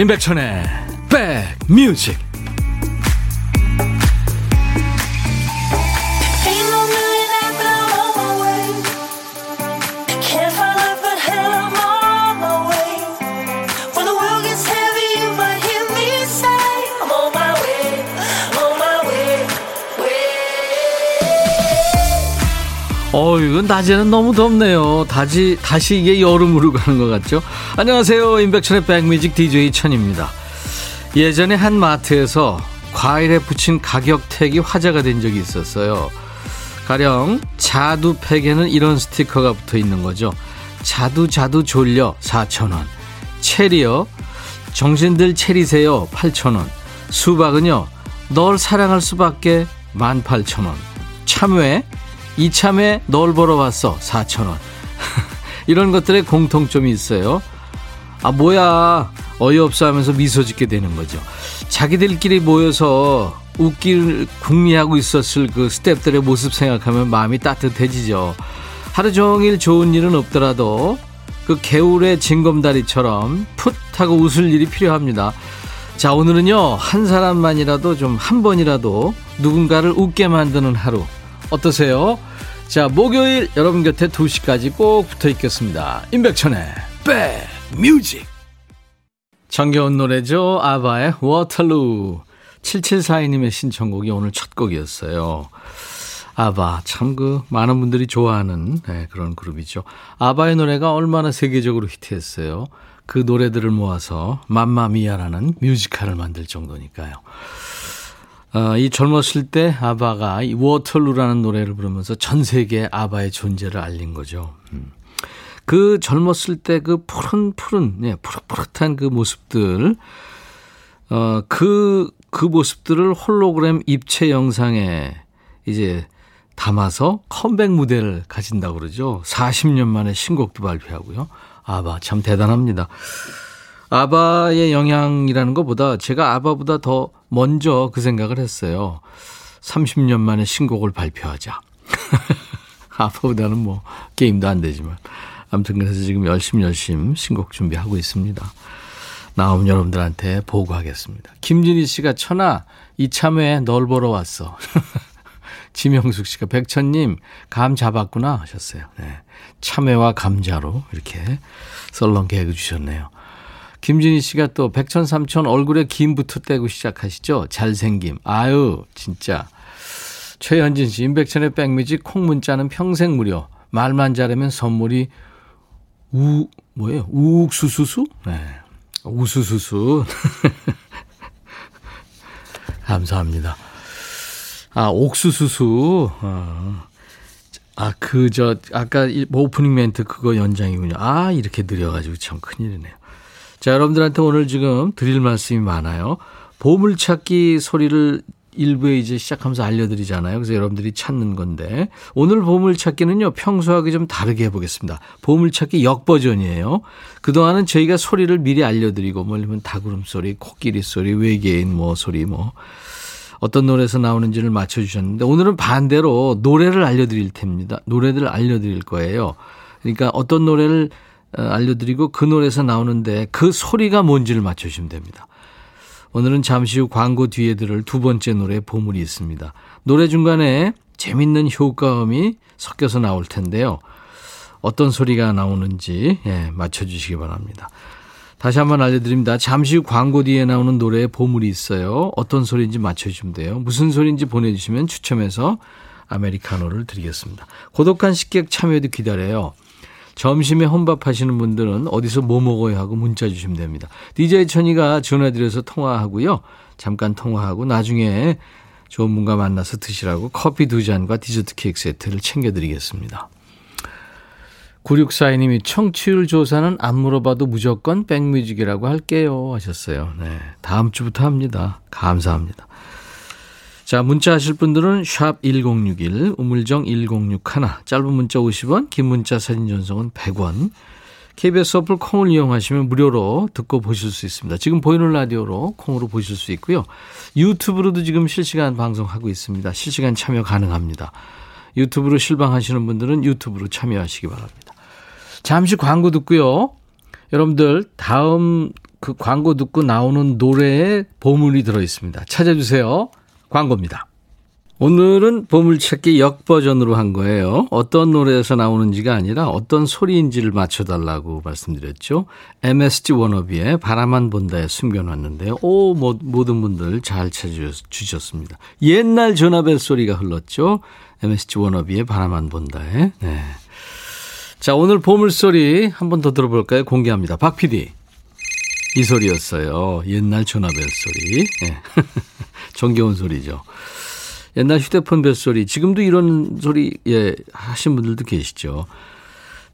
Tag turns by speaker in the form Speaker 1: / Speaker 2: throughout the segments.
Speaker 1: 임백천의 백뮤직 어, 이건 낮에는 너무 덥네요. 다시, 다시 이게 여름으로 가는 것 같죠? 안녕하세요. 임백천의 백뮤직 DJ 천입니다. 예전에 한 마트에서 과일에 붙인 가격 택이 화제가 된 적이 있었어요. 가령 자두팩에는 이런 스티커가 붙어 있는 거죠. 자두 자두 졸려 4,000원. 체리요. 정신들 체리세요 8,000원. 수박은요. 널 사랑할 수밖에 18,000원. 참외 이참에 널 보러 왔어 4천원. 이런 것들의 공통점이 있어요. 아 뭐야. 어이없어 하면서 미소 짓게 되는 거죠. 자기들끼리 모여서 웃길 궁리하고 있었을 그 스탭들의 모습 생각하면 마음이 따뜻해지죠. 하루 종일 좋은 일은 없더라도 그 개울의 징검다리처럼 풋 하고 웃을 일이 필요합니다. 자 오늘은요 한 사람만이라도 좀 한 번이라도 누군가를 웃게 만드는 하루 어떠세요? 자, 목요일 여러분 곁에 2시까지 꼭 붙어 있겠습니다. 임백천의 백뮤직. 정겨운 노래죠. 아바의 워털루. 7742님의 신청곡이 오늘 첫 곡이었어요. 아바, 참 그, 많은 분들이 좋아하는 네, 그런 그룹이죠. 아바의 노래가 얼마나 세계적으로 히트했어요. 그 노래들을 모아서 맘마미아라는 뮤지컬을 만들 정도니까요. 어, 이 젊었을 때 아바가 이 워털루라는 노래를 부르면서 전 세계에 아바의 존재를 알린 거죠. 음. 그 젊었을 때 그 푸른 푸른 네, 푸릇푸릇한 그 모습들 어, 그, 그 모습들을 홀로그램 입체 영상에 이제 담아서 컴백 무대를 가진다고 그러죠. 40년 만에 신곡도 발표하고요. 아바 참 대단합니다. 아바의 영향이라는 것보다 제가 아바보다 더 먼저 그 생각을 했어요. 30년 만에 신곡을 발표하자. 아바보다는 뭐 게임도 안 되지만. 아무튼 그래서 지금 열심히 열심히 신곡 준비하고 있습니다. 나오면 여러분들한테 보고하겠습니다. 김진희 씨가 천아 이참에 널 보러 왔어. 지명숙 씨가 백천님 감 잡았구나 하셨어요. 네. 참외와 감자로 이렇게 썰렁게 해주셨네요. 김진희 씨가 또 백천 삼천 얼굴에 김부터 떼고 시작하시죠. 잘생김. 아유 진짜. 최현진 씨 임백천의 백뮤직 콩 문자는 평생 무료. 말만 잘하면 선물이 우 뭐예요? 우욱수수수? 네. 우수수수. 감사합니다. 아, 옥수수수. 아, 아 그, 저, 아까 오프닝 멘트 그거 연장이군요. 아, 이렇게 느려가지고 참 큰일이네요. 자, 여러분들한테 오늘 지금 드릴 말씀이 많아요. 보물찾기 소리를 일부에 이제 시작하면서 알려드리잖아요. 그래서 여러분들이 찾는 건데 오늘 보물찾기는요 평소하고 좀 다르게 해보겠습니다. 보물찾기 역 버전이에요. 그동안은 저희가 소리를 미리 알려드리고 뭐냐면 닭울음 소리, 코끼리 소리, 외계인 뭐 소리 뭐 어떤 노래에서 나오는지를 맞춰주셨는데 오늘은 반대로 노래를 알려드릴 텐입니다. 노래들을 알려드릴 거예요. 그러니까 어떤 노래를 어, 알려드리고 그 노래에서 나오는데 그 소리가 뭔지를 맞춰주시면 됩니다. 오늘은 잠시 후 광고 뒤에 들을 두 번째 노래 보물이 있습니다. 노래 중간에 재밌는 효과음이 섞여서 나올 텐데요. 어떤 소리가 나오는지 예, 맞춰주시기 바랍니다. 다시 한번 알려드립니다. 잠시 후 광고 뒤에 나오는 노래에 보물이 있어요. 어떤 소리인지 맞춰주시면 돼요. 무슨 소리인지 보내주시면 추첨해서 아메리카노를 드리겠습니다. 고독한 식객 참여도 기다려요. 점심에 혼밥 하시는 분들은 어디서 뭐 먹어야 하고 문자 주시면 됩니다. DJ 천이가 전화드려서 통화하고요. 잠깐 통화하고 나중에 좋은 분과 만나서 드시라고 커피 두 잔과 디저트 케이크 세트를 챙겨드리겠습니다. 9642님이 청취율 조사는 안 물어봐도 무조건 백뮤직이라고 할게요 하셨어요. 네. 다음 주부터 합니다. 감사합니다. 자, 문자 하실 분들은 샵 1061, 우물정 1061, 짧은 문자 50원, 긴 문자 사진 전송은 100원. KBS 어플 콩을 이용하시면 무료로 듣고 보실 수 있습니다. 지금 보이는 라디오로 콩으로 보실 수 있고요. 유튜브로도 지금 실시간 방송하고 있습니다. 실시간 참여 가능합니다. 유튜브로 실방하시는 분들은 유튜브로 참여하시기 바랍니다. 잠시 광고 듣고요. 여러분들 다음 그 광고 듣고 나오는 노래에 보물이 들어 있습니다. 찾아주세요. 광고입니다. 오늘은 보물찾기 역버전으로 한 거예요. 어떤 노래에서 나오는지가 아니라 어떤 소리인지를 맞춰달라고 말씀드렸죠. MSG 워너비의 바라만 본다에 숨겨놨는데요. 오, 모든 분들 잘 찾아주셨습니다. 옛날 전화벨 소리가 흘렀죠. MSG 워너비의 바라만 본다에. 네. 자, 오늘 보물소리 한 번 더 들어볼까요? 공개합니다. 박 PD. 이 소리였어요. 옛날 전화벨 소리. 네. 정겨운 소리죠. 옛날 휴대폰 벨소리, 지금도 이런 소리, 예, 하신 분들도 계시죠.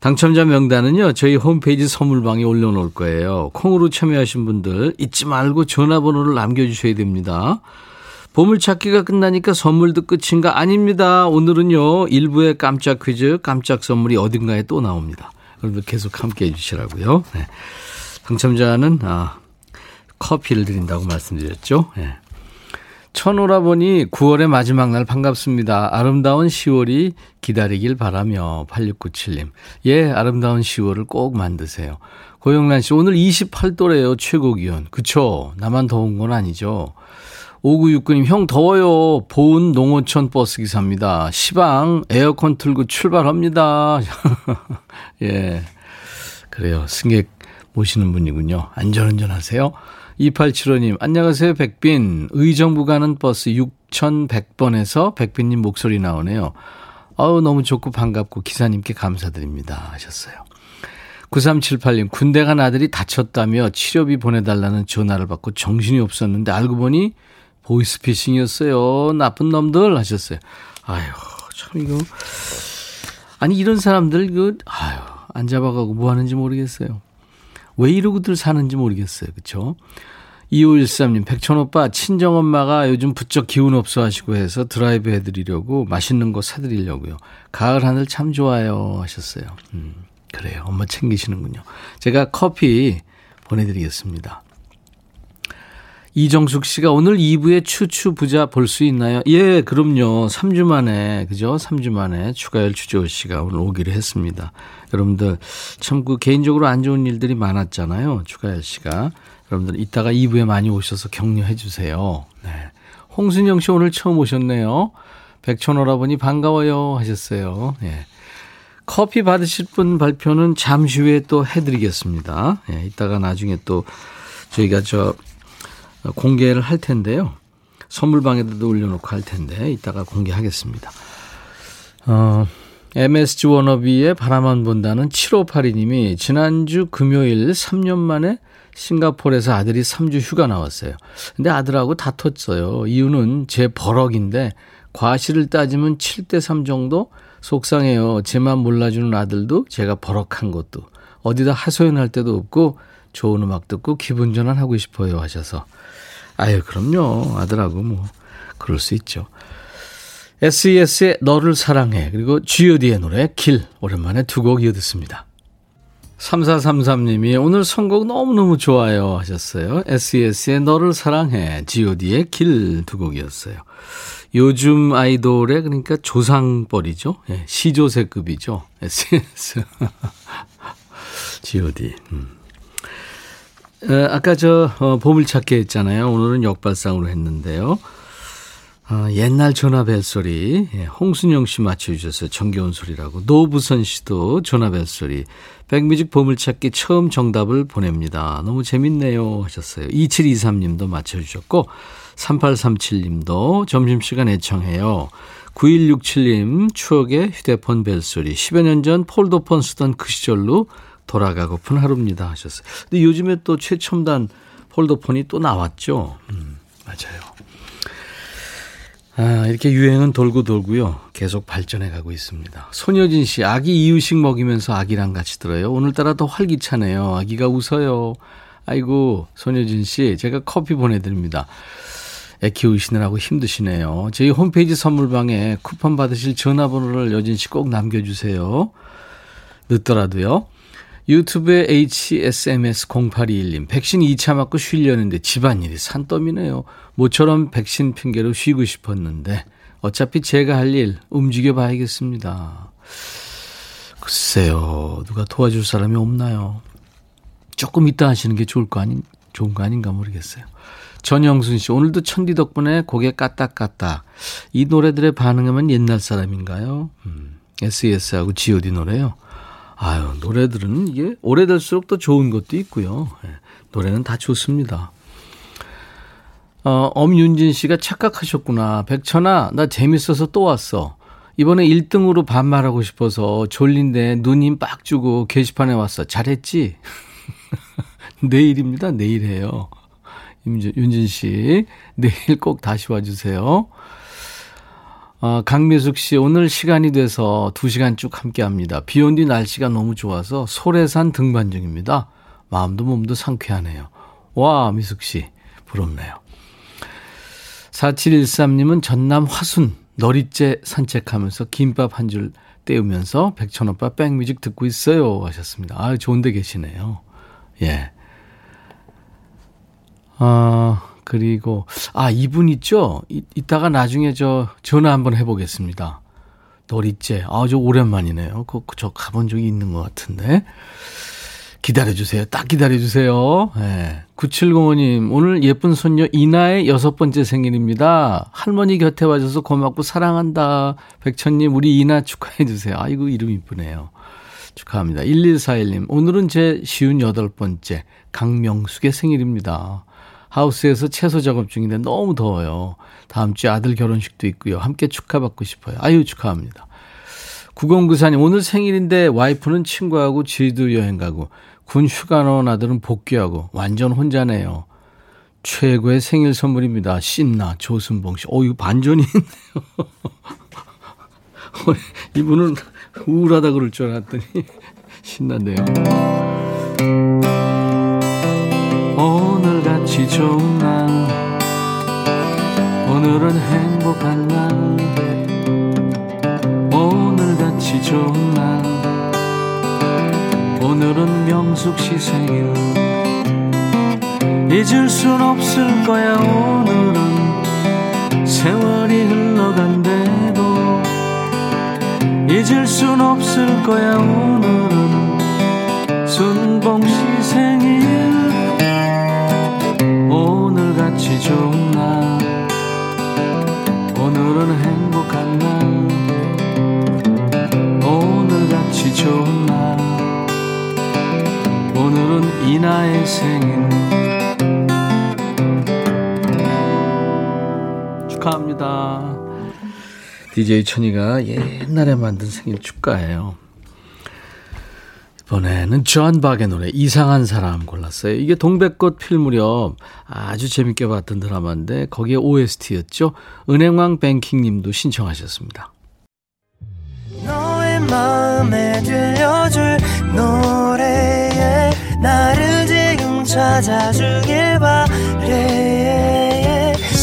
Speaker 1: 당첨자 명단은요, 저희 홈페이지 선물방에 올려놓을 거예요. 콩으로 참여하신 분들 잊지 말고 전화번호를 남겨주셔야 됩니다. 보물찾기가 끝나니까 선물도 끝인가? 아닙니다. 오늘은요, 일부의 깜짝 퀴즈, 깜짝 선물이 어딘가에 또 나옵니다. 여러분들 계속 함께 해주시라고요. 네. 당첨자는, 아, 커피를 드린다고 말씀드렸죠. 네. 천오라보니 9월의 마지막 날 반갑습니다. 아름다운 10월이 기다리길 바라며 8697님. 예, 아름다운 10월을 꼭 만드세요. 고영란 씨, 오늘 28도래요. 최고 기온. 그쵸? 나만 더운 건 아니죠. 5969님, 형 더워요. 보은 농어촌 버스 기사입니다. 시방 에어컨 틀고 출발합니다. 예. 그래요. 승객 모시는 분이군요. 안전운전 하세요. 2875님, 안녕하세요, 백빈. 의정부 가는 버스 6100번에서 백빈님 목소리 나오네요. 아우, 너무 좋고 반갑고 기사님께 감사드립니다. 하셨어요. 9378님, 군대 간 아들이 다쳤다며 치료비 보내달라는 전화를 받고 정신이 없었는데 알고 보니 보이스피싱이었어요. 나쁜 놈들 하셨어요. 아유, 참 이거. 아니, 이런 사람들, 그, 아유, 안 잡아가고 뭐 하는지 모르겠어요. 왜 이러고들 사는지 모르겠어요. 그쵸? 2513님, 백천오빠, 친정엄마가 요즘 부쩍 기운 없어 하시고 해서 드라이브 해드리려고 맛있는 거 사드리려고요. 가을 하늘 참 좋아요. 하셨어요. 음, 그래요. 엄마 챙기시는군요. 제가 커피 보내드리겠습니다. 이정숙 씨가 오늘 2부에 추추 부자 볼 수 있나요? 예, 그럼요. 3주 만에, 그죠? 3주 만에 추가열 추조 씨가 오늘 오기로 했습니다. 여러분들, 참 그 개인적으로 안 좋은 일들이 많았잖아요. 추가열 씨가. 여러분들 이따가 2부에 많이 오셔서 격려해 주세요. 네. 홍순영 씨 오늘 처음 오셨네요. 백천오라버니 반가워요 하셨어요. 예. 커피 받으실 분 발표는 잠시 후에 또 해드리겠습니다. 예, 이따가 나중에 또 저희가 저 공개를 할 텐데요. 선물방에도 올려놓고 할 텐데 이따가 공개하겠습니다. 어, MSG 워너비의 바라만 본다는 7582님이 지난주 금요일 3년 만에 싱가포르에서 아들이 3주 휴가 나왔어요. 근데 아들하고 다퉜어요. 이유는 제 버럭인데 과실을 따지면 7대 3 정도 속상해요. 제만 몰라주는 아들도 제가 버럭한 것도 어디다 하소연할 때도 없고 좋은 음악 듣고 기분 전환하고 싶어요 하셔서 아유, 그럼요. 아들하고 뭐, 그럴 수 있죠. SES의 너를 사랑해. 그리고 GOD의 노래, 길. 오랜만에 두 곡 이어 듣습니다. 3433님이 오늘 선곡 너무너무 좋아요 하셨어요. SES의 너를 사랑해. GOD의 길 두 곡이었어요. 요즘 아이돌의 그러니까 조상벌이죠. 네, 시조세급이죠. SES. GOD. 음. 아까 저 어, 보물찾기 했잖아요. 오늘은 역발상으로 했는데요. 어, 옛날 전화 벨 소리 예, 홍순영 씨 맞춰주셨어요. 정겨운 소리라고. 노부선 씨도 전화 벨 소리. 백뮤직 보물찾기 처음 정답을 보냅니다. 너무 재밌네요 하셨어요. 2723님도 맞춰주셨고 3837님도 점심시간 애청해요. 9167님 추억의 휴대폰 벨소리. 10여 년 전 폴더폰 쓰던 그 시절로 돌아가고픈 하루입니다 하셨어요. 근데 요즘에 또 최첨단 폴더폰이 또 나왔죠. 음, 맞아요. 아, 이렇게 유행은 돌고 돌고요. 계속 발전해 가고 있습니다. 손여진 씨, 아기 이유식 먹이면서 아기랑 같이 들어요. 오늘따라 더 활기차네요. 아기가 웃어요. 아이고, 손여진 씨, 제가 커피 보내드립니다. 애 키우시느라고 힘드시네요. 저희 홈페이지 선물방에 쿠폰 받으실 전화번호를 여진 씨 꼭 남겨주세요. 늦더라도요. 유튜브에 HSMS0821님, 백신 2차 맞고 쉬려는데 집안일이 산더미네요. 모처럼 백신 핑계로 쉬고 싶었는데, 어차피 제가 할 일 움직여 봐야겠습니다. 글쎄요, 누가 도와줄 사람이 없나요? 조금 이따 하시는 게 좋을 거 아니, 좋은 거 아닌가 모르겠어요. 전영순 씨, 오늘도 천디 덕분에 고개 까딱까딱. 이 노래들의 반응하면 옛날 사람인가요? 음, SES하고 GOD 노래요. 아유, 노래들은 이게 오래될수록 더 좋은 것도 있고요. 네, 노래는 다 좋습니다. 어, 엄윤진 씨가 착각하셨구나. 백천아, 나 재밌어서 또 왔어. 이번에 1등으로 반말하고 싶어서 졸린데 눈힘 빡 주고 게시판에 왔어. 잘했지? 내일입니다. 내일 해요. 윤진 씨, 내일 꼭 다시 와주세요. 어, 강미숙 씨, 오늘 시간이 돼서 2시간 쭉 함께 합니다. 비 온 뒤 날씨가 너무 좋아서 소래산 등반 중입니다. 마음도 몸도 상쾌하네요. 와, 미숙 씨, 부럽네요. 4713님은 전남 화순, 너리째 산책하면서 김밥 한줄 떼우면서 백천오빠 백뮤직 듣고 있어요. 하셨습니다. 아, 좋은 데 계시네요. 예. 아, 그리고, 아, 이분 있죠? 이, 이따가 나중에 저 전화 한번 해보겠습니다. 너리째. 아, 저 오랜만이네요. 그, 그, 저 가본 적이 있는 것 같은데. 기다려주세요. 딱 기다려주세요. 네. 9705님, 오늘 예쁜 손녀 이나의 여섯 번째 생일입니다. 할머니 곁에 와줘서 고맙고 사랑한다. 백천님, 우리 이나 축하해주세요. 아이고, 이름 이쁘네요. 축하합니다. 1141님, 오늘은 제 쉬운 여덟 번째 강명숙의 생일입니다. 하우스에서 채소 작업 중인데 너무 더워요. 다음 주에 아들 결혼식도 있고요. 함께 축하받고 싶어요. 아유, 축하합니다. 9094님, 오늘 생일인데 와이프는 친구하고 제주 여행 가고 군 휴가 나온 아들은 복귀하고 완전 혼자네요. 최고의 생일 선물입니다. 신나 조순봉 씨. 어, 이거 반전이 있네요. 이분은 우울하다 그럴 줄 알았더니 신난데요. 오늘같이 좋은 날. 오늘은 행복한 날. 오늘같이 좋은 날. 오늘은 명숙 씨 생일. 잊을 순 없을 거야 오늘은. 세월이 흘러간대도 잊을 순 없을 거야 오늘은. 순봉 DJ 천이가 옛날에 만든 생일 축가예요 이번에는 존 박의 노래 이상한 사람 골랐어요. 이게 동백꽃 필 무렵 아주 재밌게 봤던 드라마인데 거기에 OST였죠. 은행왕 뱅킹 님도 신청하셨습니다. 너의 마음에 들려줄 노래에 나를 지금 찾아주길 바래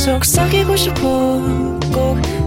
Speaker 1: 속삭이고 싶어 꼭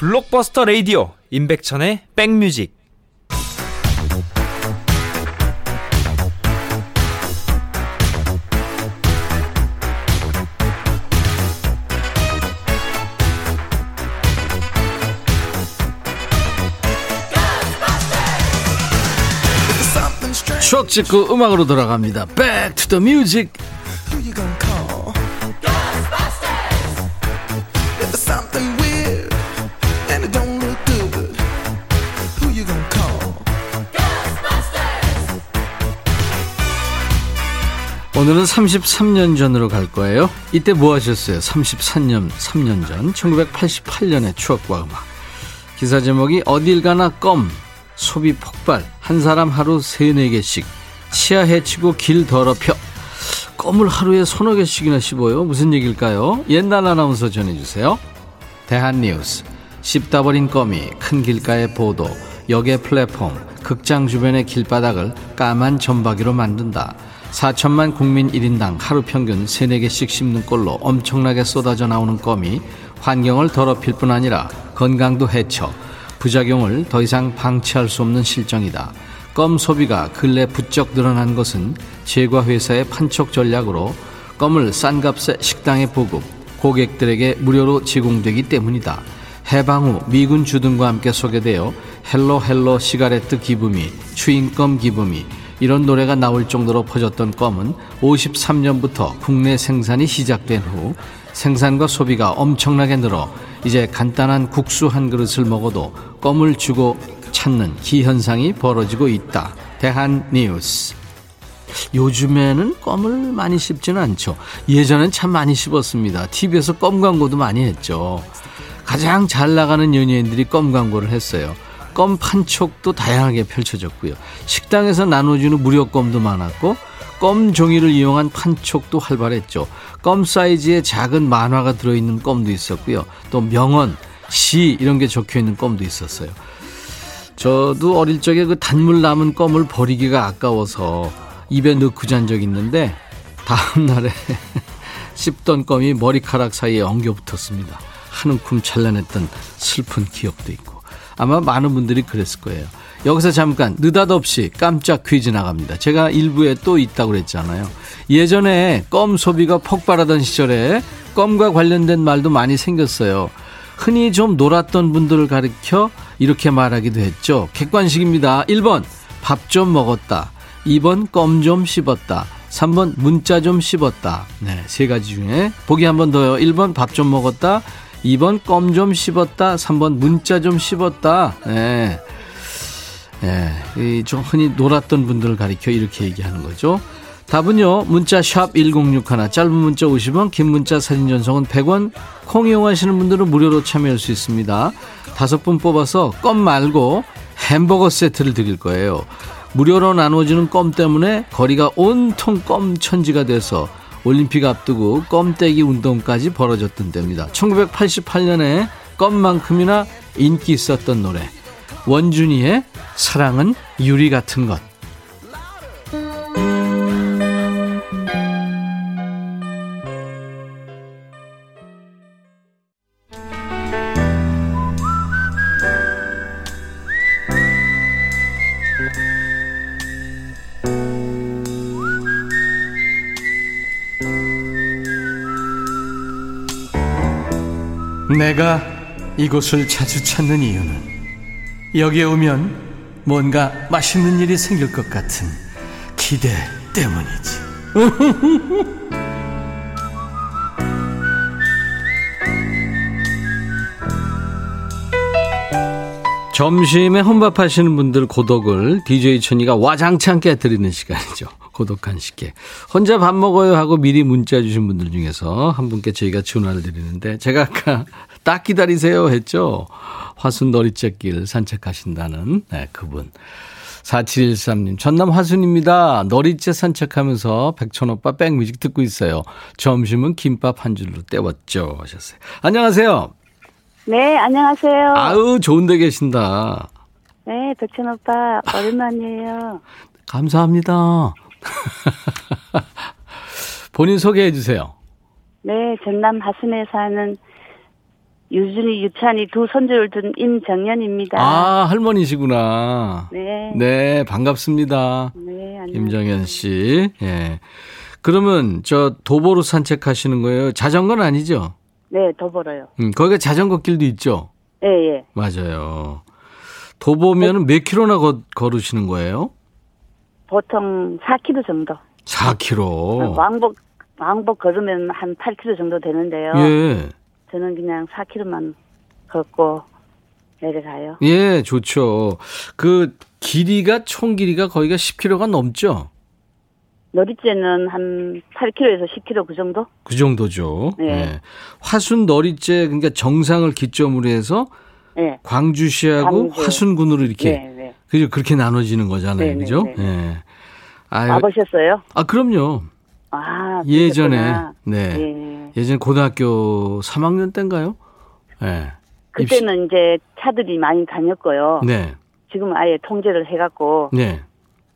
Speaker 2: 블록버스터 레이디오 임백천의 백뮤직
Speaker 1: 추억 찍고 음악으로 돌아갑니다. Back to the music. 오늘은 33년 전으로 갈 거예요. 이때 뭐 하셨어요? 33년, 3년 전, 1988년의 추억과 음악. 기사 제목이 어딜 가나 껌, 소비 폭발, 한 사람 하루 세네 개씩, 치아 해치고 길 더럽혀. 껌을 하루에 서너 개씩이나 씹어요. 무슨 얘기일까요? 옛날 아나운서 전해주세요. 대한뉴스. 씹다 버린 껌이 큰 길가의 보도, 역의 플랫폼, 극장 주변의 길바닥을 까만 점박이로 만든다. 4천만 국민 1인당 하루 평균 3, 4개씩 씹는 꼴로 엄청나게 쏟아져 나오는 껌이 환경을 더럽힐 뿐 아니라 건강도 해쳐 부작용을 더 이상 방치할 수 없는 실정이다. 껌 소비가 근래 부쩍 늘어난 것은 제과 회사의 판촉 전략으로 껌을 싼 값에 식당에 보급, 고객들에게 무료로 제공되기 때문이다. 해방 후 미군 주둔과 함께 소개되어 hello hello cigarette give me, chewing gum give me 이런 노래가 나올 정도로 퍼졌던 껌은 53년부터 국내 생산이 시작된 후 생산과 소비가 엄청나게 늘어 이제 간단한 국수 한 그릇을 먹어도 껌을 주고 찾는 기현상이 벌어지고 있다. 대한 뉴스. 요즘에는 껌을 많이 씹지는 않죠. 예전엔 참 많이 씹었습니다. TV에서 껌 광고도 많이 했죠. 가장 잘 나가는 연예인들이 껌 광고를 했어요. 껌 판촉도 다양하게 펼쳐졌고요. 식당에서 나눠주는 무료 껌도 많았고 껌 종이를 이용한 판촉도 활발했죠. 껌 사이즈의 작은 만화가 들어있는 껌도 있었고요. 또 명언, 시 이런 게 적혀 있는 껌도 있었어요. 저도 어릴 적에 그 단물 남은 껌을 버리기가 아까워서 입에 넣고 잔 적 있는데 다음 날에 씹던 껌이 머리카락 사이에 엉겨 붙었습니다. 한 움큼 찬란했던 슬픈 기억도 있고 아마 많은 분들이 그랬을 거예요. 여기서 잠깐 느닷없이 깜짝 퀴즈 나갑니다. 제가 일부에 또 있다고 그랬잖아요. 예전에 껌 소비가 폭발하던 시절에 껌과 관련된 말도 많이 생겼어요. 흔히 좀 놀았던 분들을 가리켜 이렇게 말하기도 했죠. 객관식입니다. 1번 밥 좀 먹었다. 2번 껌 좀 씹었다. 3번 문자 좀 씹었다. 네, 세 가지 중에 보기 한 번 더요. 1번 밥 좀 먹었다. 2번 껌 좀 씹었다. 3번 문자 좀 씹었다. 네. 네, 좀 흔히 놀았던 분들을 가리켜 이렇게 얘기하는 거죠. 답은요. 문자 샵 1061, 짧은 문자 50원, 긴 문자 사진 전송은 100원, 콩 이용하시는 분들은 무료로 참여할 수 있습니다. 다섯 분 뽑아서 껌 말고 햄버거 세트를 드릴 거예요. 무료로 나눠주는 껌 때문에 거리가 온통 껌 천지가 돼서 올림픽 앞두고 껌떼기 운동까지 벌어졌던 때입니다. 1988년에 껌만큼이나 인기 있었던 노래. 원준이의 사랑은 유리 같은 것. 내가 이곳을 자주 찾는 이유는 여기에 오면 뭔가 맛있는 일이 생길 것 같은 기대 때문이지. 점심에 혼밥하시는 분들 고독을 DJ 천이가 와장창 깨뜨리는 시간이죠. 고독한 식객. 혼자 밥 먹어요 하고 미리 문자 주신 분들 중에서 한 분께 저희가 전화를 드리는데 제가 아까 딱 기다리세요 했죠. 화순 너리째길 산책하신다는 네, 그분. 4713님, 전남 화순입니다. 너리째 산책하면서 백천오빠 백뮤직 듣고 있어요. 점심은 김밥 한 줄로 때웠죠. 하셨어요. 안녕하세요.
Speaker 3: 네, 안녕하세요.
Speaker 1: 아유, 좋은 데 계신다.
Speaker 3: 네, 백천 오빠, 오랜만이에요.
Speaker 1: 감사합니다. 본인 소개해 주세요.
Speaker 3: 네, 전남 하순에 사는 유준이, 유찬이 두 손주를 둔 임정연입니다.
Speaker 1: 아, 할머니시구나.
Speaker 3: 네.
Speaker 1: 네, 반갑습니다.
Speaker 3: 네, 안녕하세요.
Speaker 1: 임정연 씨. 예. 그러면 저 도보로 산책하시는 거예요? 자전거는 아니죠?
Speaker 3: 네, 더 벌어요.
Speaker 1: 음, 거기가 자전거 길도 있죠?
Speaker 3: 예, 예.
Speaker 1: 맞아요. 도보면은 몇 킬로나 거, 걸으시는 거예요?
Speaker 3: 보통 4km 정도.
Speaker 1: 4킬로.
Speaker 3: 왕복, 왕복 걸으면 한 8km 정도 되는데요.
Speaker 1: 예.
Speaker 3: 저는 그냥 4km만 걷고 내려가요.
Speaker 1: 예, 좋죠. 그 길이가 총 길이가 거기가 10킬로가 넘죠?
Speaker 3: 너리째는 한 8km에서 10km 그 정도?
Speaker 1: 그 정도죠.
Speaker 3: 네.
Speaker 1: 예. 화순 너리째 그러니까 정상을 기점으로 해서
Speaker 3: 네.
Speaker 1: 광주시하고
Speaker 3: 광주.
Speaker 1: 화순군으로 이렇게
Speaker 3: 네, 네.
Speaker 1: 그죠 그렇게 나눠지는 거잖아요.
Speaker 3: 네, 네,
Speaker 1: 그죠?
Speaker 3: 네,
Speaker 1: 예. 아유,
Speaker 3: 와보셨어요?
Speaker 1: 아, 그럼요.
Speaker 3: 아,
Speaker 1: 예전에
Speaker 3: 그러셨구나.
Speaker 1: 네.
Speaker 3: 예.
Speaker 1: 예전 고등학교 3학년 때인가요? 예.
Speaker 3: 그때는 이제 차들이 많이 다녔고요.
Speaker 1: 입시- 네.
Speaker 3: 지금 아예 통제를 해갖고
Speaker 1: 네.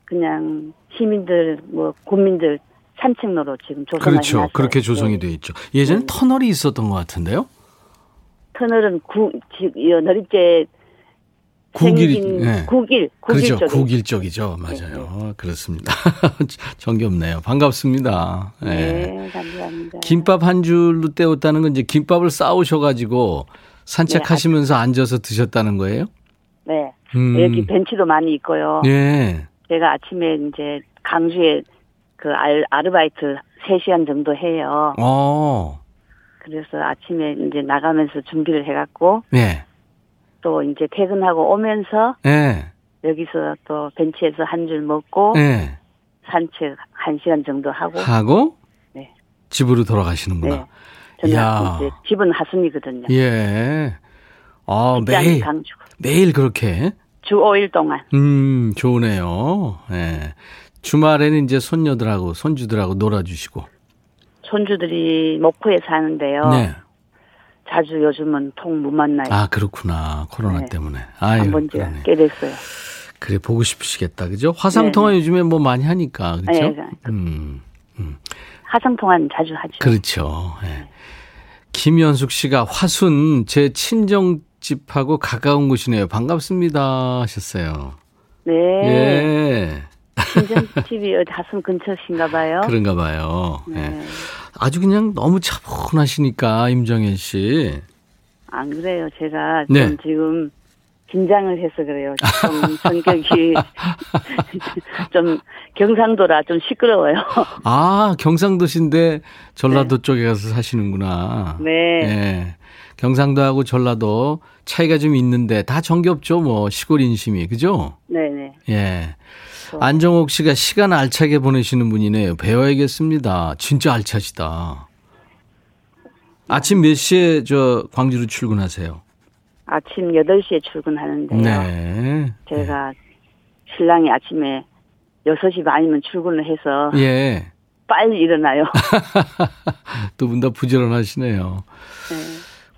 Speaker 3: 그냥 시민들 뭐 국민들 산책로로 지금 조성하고
Speaker 1: 그렇죠.
Speaker 3: 나서
Speaker 1: 그렇게 조성이 돼 있죠. 예전에
Speaker 3: 네.
Speaker 1: 터널이 있었던 것 같은데요.
Speaker 3: 터널은 구, 지, 여, 너릿제
Speaker 1: 국일, 예.
Speaker 3: 국일, 국일
Speaker 1: 그렇죠.
Speaker 3: 쪽에. 네,
Speaker 1: 국일 쪽이죠. 맞아요. 그렇습니다. 정겹네요. 반갑습니다. 예.
Speaker 3: 네, 감사합니다.
Speaker 1: 김밥 한 줄로 때웠다는 건 이제 김밥을 싸우셔가지고 산책하시면서 앉아서 드셨다는 거예요?
Speaker 3: 네.
Speaker 1: 음.
Speaker 3: 여기 벤치도 많이 있고요.
Speaker 1: 예.
Speaker 3: 제가 아침에 이제 강주에 그 알, 아르바이트 3시간 정도 해요.
Speaker 1: 어.
Speaker 3: 그래서 아침에 이제 나가면서 준비를 해갖고
Speaker 1: 예.
Speaker 3: 또 이제 퇴근하고 오면서
Speaker 1: 예.
Speaker 3: 여기서 또 벤치에서 한 줄 먹고
Speaker 1: 예.
Speaker 3: 산책 한 시간 정도 하고
Speaker 1: 하고
Speaker 3: 네.
Speaker 1: 집으로 돌아가시는구나.
Speaker 3: 네. 저는
Speaker 1: 이야.
Speaker 3: 이제 집은 하순이거든요.
Speaker 1: 예. 아, 매일,
Speaker 3: 강주.
Speaker 1: 매일 그렇게.
Speaker 3: 주 5일 동안.
Speaker 1: 음, 좋으네요. 예. 주말에는 이제 손녀들하고 손주들하고 놀아주시고.
Speaker 3: 손주들이 목포에 사는데요.
Speaker 1: 네.
Speaker 3: 자주 요즘은 통 못 만나요.
Speaker 1: 아, 그렇구나. 코로나
Speaker 3: 네.
Speaker 1: 때문에.
Speaker 3: 안
Speaker 1: 아유,
Speaker 3: 본 지가
Speaker 1: 그러네.
Speaker 3: 꽤 됐어요.
Speaker 1: 그래, 보고 싶으시겠다. 그죠? 화상 통화 요즘에 뭐 많이 하니까. 그렇죠?
Speaker 3: 네, 네.
Speaker 1: 음,
Speaker 3: 화상 통화는 자주 하죠.
Speaker 1: 그렇죠. 예. 김연숙 씨가 화순 제 친정 집하고 가까운 곳이네요. 반갑습니다. 하셨어요.
Speaker 3: 네.
Speaker 1: 예.
Speaker 3: 친정집이 어디 하순 근처신가 봐요.
Speaker 1: 그런가 봐요. 예.
Speaker 3: 네.
Speaker 1: 아주 그냥 너무 차분하시니까, 임정현 씨.
Speaker 3: 안 그래요. 제가
Speaker 1: 네.
Speaker 3: 좀 지금 긴장을 해서 그래요. 좀 성격이 좀 경상도라 좀 시끄러워요.
Speaker 1: 아, 경상도신데 전라도 쪽에 가서 사시는구나.
Speaker 3: 네.
Speaker 1: 예. 경상도하고 전라도 차이가 좀 있는데 다 정겹죠, 뭐, 시골 인심이. 그죠?
Speaker 3: 네네.
Speaker 1: 예. 안정옥 씨가 시간 알차게 보내시는 분이네요. 배워야겠습니다. 진짜 알차시다. 아침 몇 시에 저 광주로 출근하세요?
Speaker 3: 아침 8시에 출근하는데요.
Speaker 1: 네.
Speaker 3: 제가 신랑이 아침에 6시 반이면 출근을 해서
Speaker 1: 예.
Speaker 3: 빨리 일어나요.
Speaker 1: 두 분 다 부지런하시네요.
Speaker 3: 네.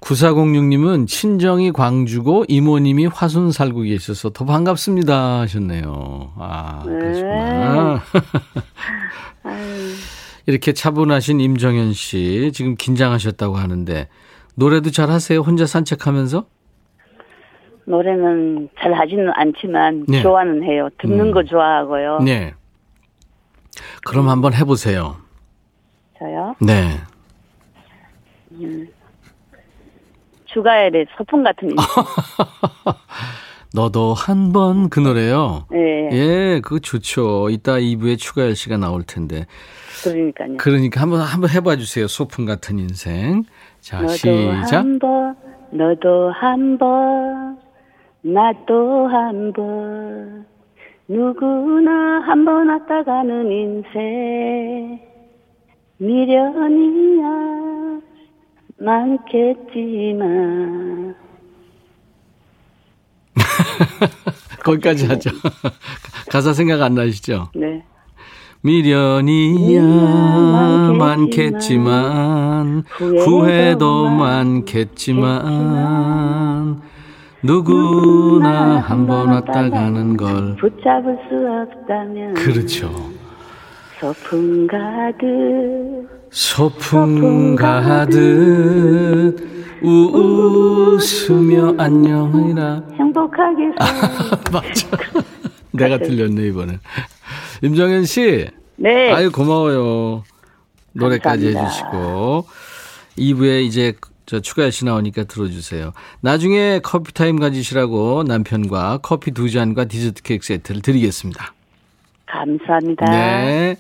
Speaker 1: 9406님은 친정이 광주고 이모님이 화순 살고 계셔서 더 반갑습니다 하셨네요. 아, 그러시구나.
Speaker 3: 아유,
Speaker 1: 이렇게 차분하신 임정현 씨 지금 긴장하셨다고 하는데 노래도 잘 하세요? 혼자 산책하면서?
Speaker 3: 노래는 잘 하지는 않지만
Speaker 1: 네.
Speaker 3: 좋아는 해요. 듣는
Speaker 1: 음.
Speaker 3: 거 좋아하고요.
Speaker 1: 네. 그럼 한번 해보세요.
Speaker 3: 저요?
Speaker 1: 네.
Speaker 3: 주가엘의 소풍 같은 일.
Speaker 1: 너도 한 번 그 노래요.
Speaker 3: 예,
Speaker 1: 예, 그거 좋죠. 이따 2부에 추가열 씨가 나올 텐데.
Speaker 3: 그러니까요.
Speaker 1: 그러니까 한번 한번 해봐 주세요. 소풍 같은 인생. 자,
Speaker 3: 너도
Speaker 1: 시작.
Speaker 3: 한 번, 너도 한 번, 나도 한 번, 누구나 한 번 왔다 가는 인생, 미련이야 많겠지만,
Speaker 1: 거기까지 하죠. 가사 생각 안 나시죠?
Speaker 3: 네.
Speaker 1: 미련이야 많겠지만
Speaker 3: 후회도
Speaker 1: 후회도
Speaker 3: 많겠지만
Speaker 1: 많겠지만 누구나 한 번 왔다 가는 걸
Speaker 3: 붙잡을 수 없다면,
Speaker 1: 그렇죠.
Speaker 3: 소풍 가득,
Speaker 1: 소풍 가득 웃으며 안녕이라
Speaker 3: 행복하게 살
Speaker 1: 맞아. 내가 들렸네 이번엔. 임정현 씨,
Speaker 3: 네.
Speaker 1: 아유 고마워요. 노래까지
Speaker 3: 감사합니다.
Speaker 1: 해주시고 2부에 이제 저 추가열 씨 나오니까 들어주세요. 나중에 커피 타임 가지시라고 남편과 커피 두 잔과 디저트 케이크 세트를 드리겠습니다.
Speaker 3: 감사합니다.
Speaker 1: 네.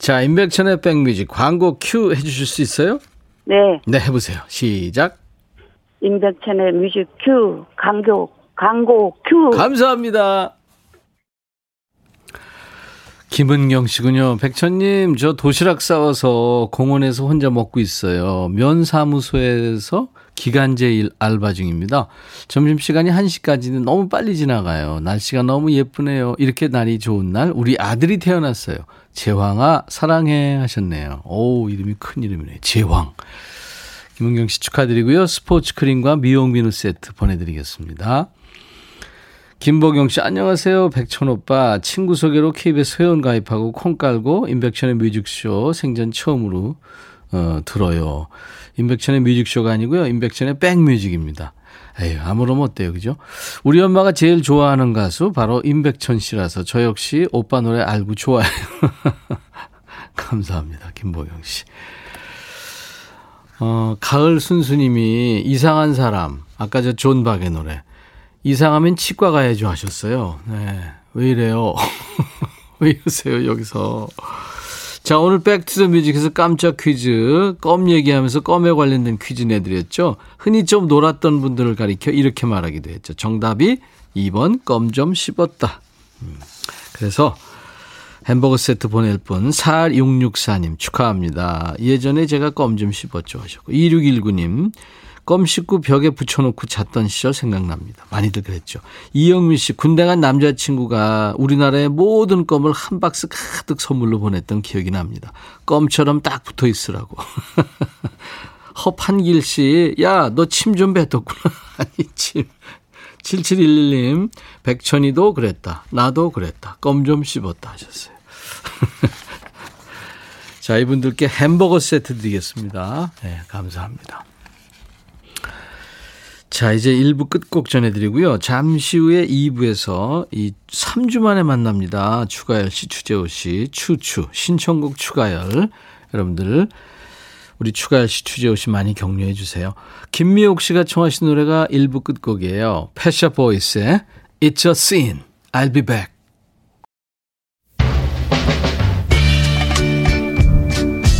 Speaker 1: 자, 임백천의 백뮤직 광고 큐 해주실 수 있어요?
Speaker 3: 네.
Speaker 1: 네, 해보세요. 시작.
Speaker 3: 임백천의 뮤직 큐, 광고, 광고 큐.
Speaker 1: 감사합니다. 김은경 씨군요. 백천님, 저 도시락 싸와서 공원에서 혼자 먹고 있어요. 면사무소에서 기간제 일 알바 중입니다. 점심시간이 1시까지는 너무 빨리 지나가요. 날씨가 너무 예쁘네요. 이렇게 날이 좋은 날, 우리 아들이 태어났어요. 제황아, 사랑해 하셨네요. 오, 이름이 큰 이름이네. 제황. 김은경 씨 축하드리고요. 스포츠 크림과 미용 비누 세트 보내드리겠습니다. 김보경 씨, 안녕하세요. 백천 오빠. 친구 소개로 KBS 회원 가입하고 콩 깔고 인백천의 뮤직쇼 생전 처음으로, 어, 들어요. 인백천의 뮤직쇼가 아니고요. 인백천의 백뮤직입니다. 에휴, 아무러면 어때요, 그죠? 우리 엄마가 제일 좋아하는 가수 바로 임백천 씨라서 저 역시 오빠 노래 알고 좋아해요. 감사합니다, 김보경 씨. 어, 가을 순수님이 이상한 사람, 아까 저 존 박의 노래. 이상하면 치과 가야죠 하셨어요. 네. 왜 이래요? 왜 이러세요, 여기서. 자, 오늘 Back to the Music에서 깜짝 퀴즈, 껌 얘기하면서 껌에 관련된 퀴즈 내드렸죠. 흔히 좀 놀았던 분들을 가리켜 이렇게 말하기도 했죠. 정답이 2번 껌 좀 씹었다. 음, 그래서 햄버거 세트 보낼 분 4664님 축하합니다. 예전에 제가 껌 좀 씹었죠 하셨고 2619님 껌 씹고 벽에 붙여놓고 잤던 시절 생각납니다. 많이들 그랬죠. 이영미 씨, 군대 간 남자친구가 우리나라의 모든 껌을 한 박스 가득 선물로 보냈던 기억이 납니다. 껌처럼 딱 붙어 있으라고. 허판길 씨, 야, 너 침 좀 뱉었구나. 아니, 침. 7711님, 백천이도 그랬다. 나도 그랬다. 껌 좀 씹었다 하셨어요. 자, 이분들께 햄버거 세트 드리겠습니다. 네, 감사합니다. 자, 이제 1부 끝곡 전해드리고요. 잠시 후에 2부에서 이 3주 만에 만납니다. 추가열 씨, 추재호 씨, 추추, 신청곡 추가열. 여러분들, 우리 추가열 씨, 추재호 씨 많이 격려해 주세요. 김미옥 씨가 청하신 노래가 1부 끝곡이에요. 패샤 보이스의 It's a Scene, I'll be back.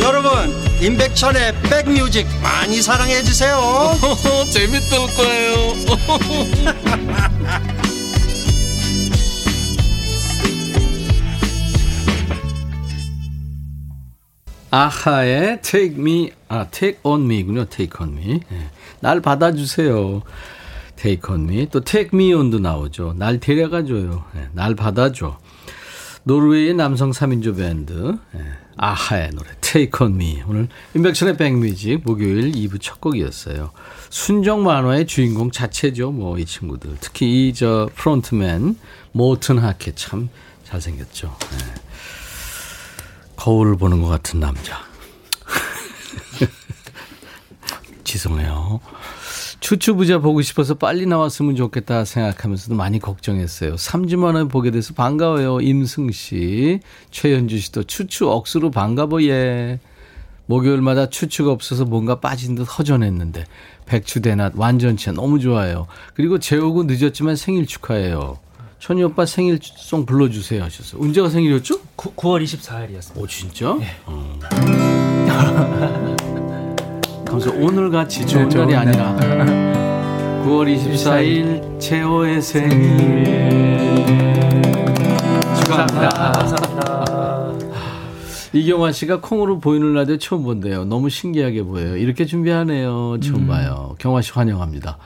Speaker 4: 여러분 임백천의 백뮤직 많이 사랑해 주세요
Speaker 1: 재밌을 거예요 아하의 Take Me, 아 Take On Me군요. Take On Me. 네. 날 받아주세요. Take On Me. 또 Take Me On도 나오죠. 날 데려가줘요. 네. 날 받아줘. 노르웨이의 남성 3인조 밴드 네. 아하의 노래 Take On Me. 오늘 인백션의 백뮤직 목요일 2부 첫 곡이었어요. 순정 만화의 주인공 자체죠. 뭐 이 친구들. 특히 이 저 프론트맨 모튼 하켓 참 잘생겼죠. 네. 거울을 보는 것 같은 남자. 지성해요. 추추부자 보고 싶어서 빨리 나왔으면 좋겠다 생각하면서도 많이 걱정했어요. 3주 만에 보게 돼서 반가워요. 임승 씨. 최현주 씨도 추추 억수로 반가워 예. 목요일마다 추추가 없어서 뭔가 빠진 듯 허전했는데 백추대낮 완전체 너무 좋아요. 그리고 재우고 늦었지만 생일 축하해요. 천희 오빠 생일 송 불러주세요 하셨어요. 언제가 생일이었죠?
Speaker 2: 9, 9월 24일이었습니다.
Speaker 1: 오 진짜? 네. 어. 감사 오늘 같이 좋은 네, 날이 아니라 9월 24일 최호의 생일 축하합니다. 감사합니다. 이경환 씨가 콩으로 보이는 라디오 처음 본대요. 너무 신기하게 보여요. 이렇게 준비하네요. 처음 음. 봐요. 경환 씨 환영합니다.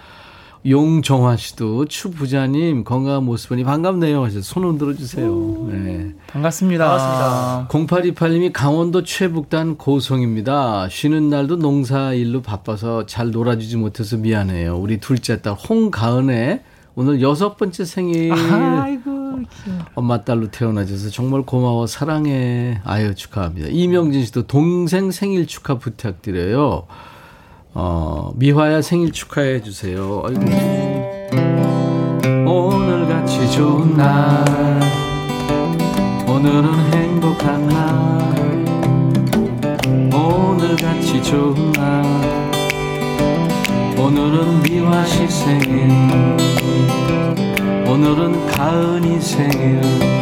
Speaker 1: 용정화 씨도 추 부자님 건강한 모습 보니 반갑네요. 하셔서 손 흔들어 주세요. 네.
Speaker 2: 반갑습니다. 반갑습니다.
Speaker 1: 0828님이 강원도 최북단 고성입니다. 쉬는 날도 농사 일로 바빠서 잘 놀아주지 못해서 미안해요. 우리 둘째 딸 홍가은의 오늘 여섯 번째 생일. 아이고. 엄마 딸로 태어나줘서 정말 고마워, 사랑해. 아유, 축하합니다. 이명진 씨도 동생 생일 축하 부탁드려요. 어, 미화야 생일 축하해 주세요. 아이고. 오늘 같이 좋은 날, 오늘은 행복한 날, 오늘 같이 좋은 날, 오늘은 미화 씨 생일, 오늘은 가은이 생일.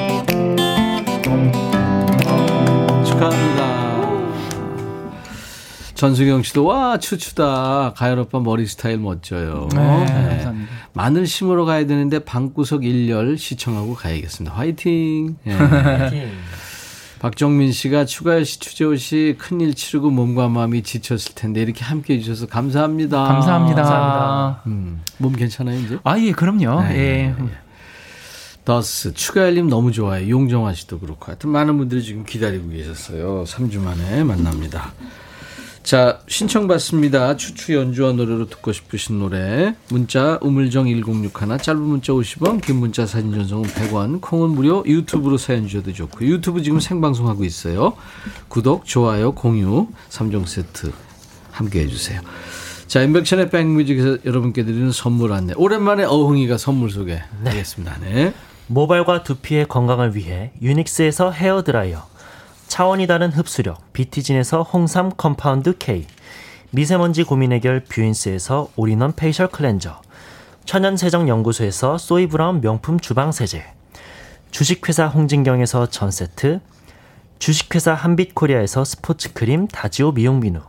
Speaker 1: 전수경 씨도 와 추추다. 가연 오빠 머리 스타일 멋져요.
Speaker 5: 네, 네. 감사합니다.
Speaker 1: 마늘 심으러 가야 되는데 방구석 일열 시청하고 가야겠습니다. 화이팅. 예. 박정민 씨가 추가열 씨, 추재호 씨 큰일 치르고 몸과 마음이 지쳤을 텐데 이렇게 함께 해주셔서 감사합니다.
Speaker 5: 감사합니다. 감사합니다.
Speaker 1: 음, 몸 괜찮아요 이제?
Speaker 5: 아 예, 그럼요. 네, 예. 네.
Speaker 1: 더스 추가열님 너무 좋아요. 용정아 씨도 그렇고 하여튼 많은 분들이 지금 기다리고 계셨어요. 3주 만에 만납니다. 자 신청받습니다. 추추 연주와 노래로 듣고 싶으신 노래 문자 우물정 1061 짧은 문자 50원 긴 문자 사진 전송은 100원 콩은 무료 유튜브로 사연 주셔도 좋고 유튜브 지금 생방송하고 있어요. 구독 좋아요 공유 3종 세트 함께 해 주세요. 자, 임백천의 백뮤직에서 여러분께 드리는 선물 안내. 오랜만에 어흥이가 선물 소개하겠습니다. 네.
Speaker 6: 모발과 두피의 건강을 위해 유닉스에서 헤어 드라이어, 차원이 다른 흡수력 비티진에서 홍삼 compound K, 미세먼지 고민 해결 뷰인스에서 all-in-one facial cleanser, 천연세정연구소에서 소이브라운 명품 주방세제, 주식회사 홍진경에서 전세트, 주식회사 한빛코리아에서 스포츠크림 다지오 미용비누,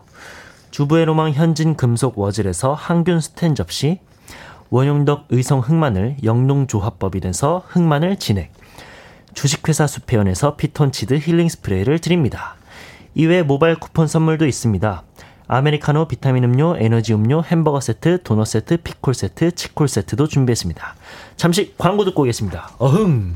Speaker 6: 주부의 로망 현진 금속 워즐에서 항균 스텐 접시, 원용덕 의성 흑마늘 영농조합법인에서 흑마늘 진액, 주식회사 수페온에서 피톤치드 힐링 스프레이를 드립니다. 이외에 모바일 쿠폰 선물도 있습니다. 아메리카노 비타민 음료, 에너지 음료, 햄버거 세트, 도넛 세트, 피콜 세트, 치콜 세트도 준비했습니다. 잠시 광고 듣고 오겠습니다. 어흥!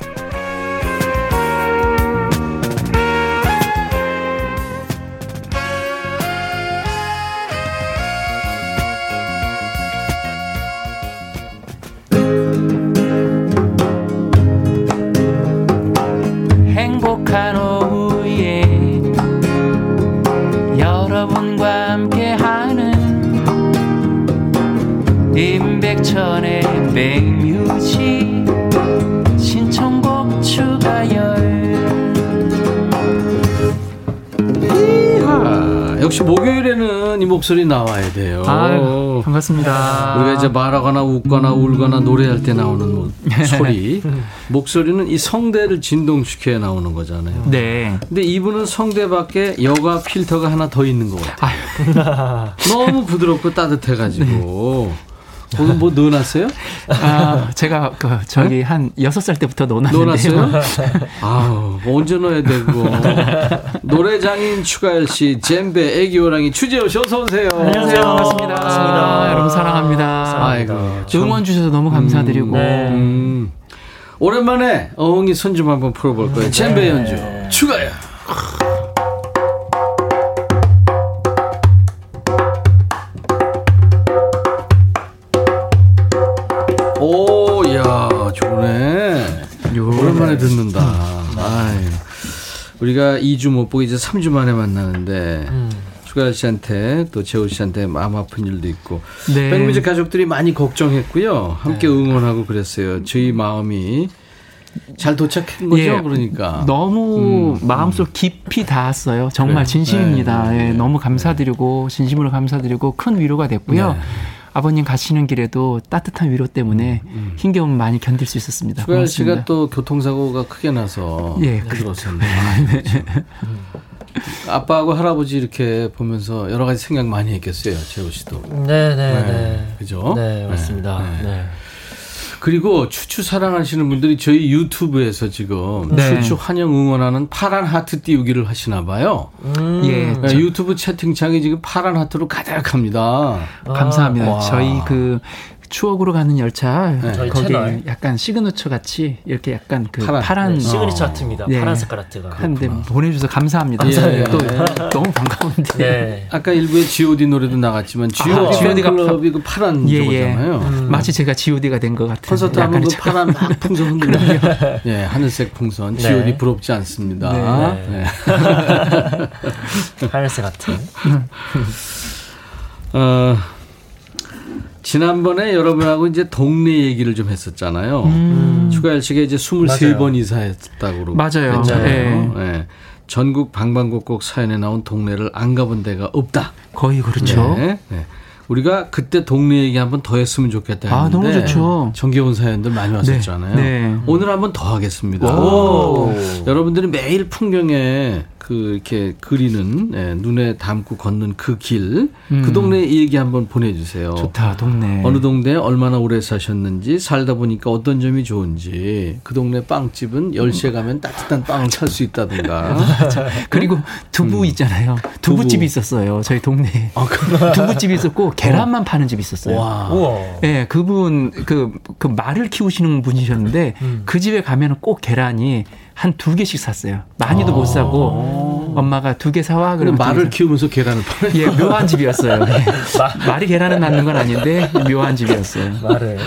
Speaker 1: 목소리 나와야 돼요.
Speaker 5: 아유, 반갑습니다.
Speaker 1: 우리가 이제 말하거나 웃거나 울거나 노래할 때 나오는 뭐 소리, 목소리는 이 성대를 진동시켜야 나오는 거잖아요.
Speaker 5: 네.
Speaker 1: 근데 이분은 성대 밖에 여가 필터가 하나 더 있는 것 같아요. 너무 부드럽고 따뜻해가지고. 거기 뭐 넣어놨어요?
Speaker 5: 아, 제가 그 저기 한 여섯 살 때부터 넣어놨는데요.
Speaker 1: 넣어놨어요? 아우, 뭐 언제 넣어야 되고. 노래장인 추가열 씨, 잼베, 애기호랑이, 추재호 씨, 어서오세요.
Speaker 5: 안녕하세요. 반갑습니다.
Speaker 6: 반갑습니다.
Speaker 5: 여러분 사랑합니다.
Speaker 1: 아이고. 참.
Speaker 5: 응원 주셔서 너무 감사드리고.
Speaker 6: 네.
Speaker 1: 음. 오랜만에 어흥이 손 좀 한번 풀어볼 거예요. 잼베 연주. 추가열. 우리가 2주 못 보고 이제 3주 만에 만나는데, 추가열 씨한테 또 재호 씨한테 마음 아픈 일도 있고,
Speaker 5: 네.
Speaker 1: 백뮤직 가족들이 많이 걱정했고요. 함께 응원하고 그랬어요. 저희 마음이 잘 도착한 거죠,
Speaker 5: 예.
Speaker 1: 그러니까.
Speaker 5: 너무 마음속 깊이 닿았어요. 정말
Speaker 1: 그래요.
Speaker 5: 진심입니다.
Speaker 1: 네, 네,
Speaker 5: 예,
Speaker 1: 네.
Speaker 5: 너무 감사드리고 진심으로 감사드리고 큰 위로가 됐고요.
Speaker 1: 네.
Speaker 5: 아버님 가시는 길에도 따뜻한 위로 때문에 힘겨움 많이 견딜 수 있었습니다. 고맙습니다.
Speaker 1: 씨가 또 교통사고가 크게 나서
Speaker 5: 예, 그-
Speaker 1: 힘들었었는데. 그렇죠. 아빠하고 할아버지 이렇게 보면서 여러 가지 생각 많이 했겠어요, 재호 씨도.
Speaker 6: 네 네
Speaker 1: 네.
Speaker 6: 네.
Speaker 1: 그죠?
Speaker 6: 네, 맞습니다.
Speaker 1: 네, 네.
Speaker 6: 네.
Speaker 1: 그리고 추추 사랑하시는 분들이 저희 유튜브에서 지금
Speaker 5: 네.
Speaker 1: 추추 환영 응원하는 파란 하트 띄우기를 하시나 봐요.
Speaker 5: 예,
Speaker 1: 네,
Speaker 5: 저-
Speaker 1: 유튜브 채팅창이 지금 파란 하트로 가득합니다.
Speaker 5: 감사합니다.
Speaker 1: 와.
Speaker 5: 저희 그 추억으로 가는 열차
Speaker 6: 저희
Speaker 5: 거기
Speaker 6: 채널.
Speaker 5: 약간 시그너처 같이 이렇게 약간 그
Speaker 1: 파란.
Speaker 5: 파란,
Speaker 6: 네, 시그니처
Speaker 1: 어.
Speaker 6: 하트입니다.
Speaker 5: 네.
Speaker 6: 파란 색깔 하트가.
Speaker 5: 한데 보내주셔서 감사합니다.
Speaker 1: 예.
Speaker 5: 또 너무 반가운데.
Speaker 6: 네.
Speaker 1: 아까 일부에 G.O.D 노래도 나갔지만 G.O.D
Speaker 5: G.O.D 가
Speaker 1: 팬클럽이 그 파란
Speaker 5: 예, 예.
Speaker 1: 저거잖아요.
Speaker 5: 마치 제가 G.O.D가 된 것 같은.
Speaker 1: 콘서트 하면 그 파란 막 풍선 흔들려. 예, 하늘색 풍선.
Speaker 6: 네.
Speaker 1: G.O.D 부럽지 않습니다.
Speaker 6: 네.
Speaker 1: 네.
Speaker 6: 하늘색 하트.
Speaker 1: 어, 지난번에 여러분하고 이제 동네 얘기를 좀 했었잖아요. 추가열 씨가 이제 23번 이사했다고 그러고
Speaker 5: 맞아요.
Speaker 1: 했잖아요. 예. 전국 방방곡곡 사연에 나온 동네를 안 가본 데가 없다.
Speaker 5: 거의 그렇죠.
Speaker 1: 네. 네. 우리가 그때 동네 얘기 한번 더 했으면 좋겠다 했는데
Speaker 5: 아, 너무 좋죠.
Speaker 1: 정겨운 사연들 많이 왔었잖아요.
Speaker 5: 네, 네.
Speaker 1: 오늘 한번 더 하겠습니다.
Speaker 6: 오.
Speaker 1: 여러분들이 매일 풍경에 그 이렇게 그리는 예, 눈에 담고 걷는 그 길, 그 동네 얘기 한번 보내주세요.
Speaker 5: 좋다, 동네.
Speaker 1: 어느 동네에 얼마나 오래 사셨는지 살다 보니까 어떤 점이 좋은지 그 동네 빵집은 10시에 가면 따뜻한 빵을 살 수 있다든가
Speaker 5: 그리고 두부 있잖아요. 두부집이 있었어요. 저희 동네에. 두부집이 있었고 계란만 파는 집이 있었어요.
Speaker 1: 와.
Speaker 5: 예, 그분 그, 그 말을 키우시는 분이셨는데 그 집에 가면은 꼭 계란이 한 두 개씩 샀어요. 많이도 못 사고 엄마가 두 개 사와 그러면
Speaker 1: 말을 키우면서 계란을 파는
Speaker 5: 예, 묘한 집이었어요. 예. 말이 계란을 낳는 건 아닌데 묘한 집이었어요.
Speaker 6: 말을.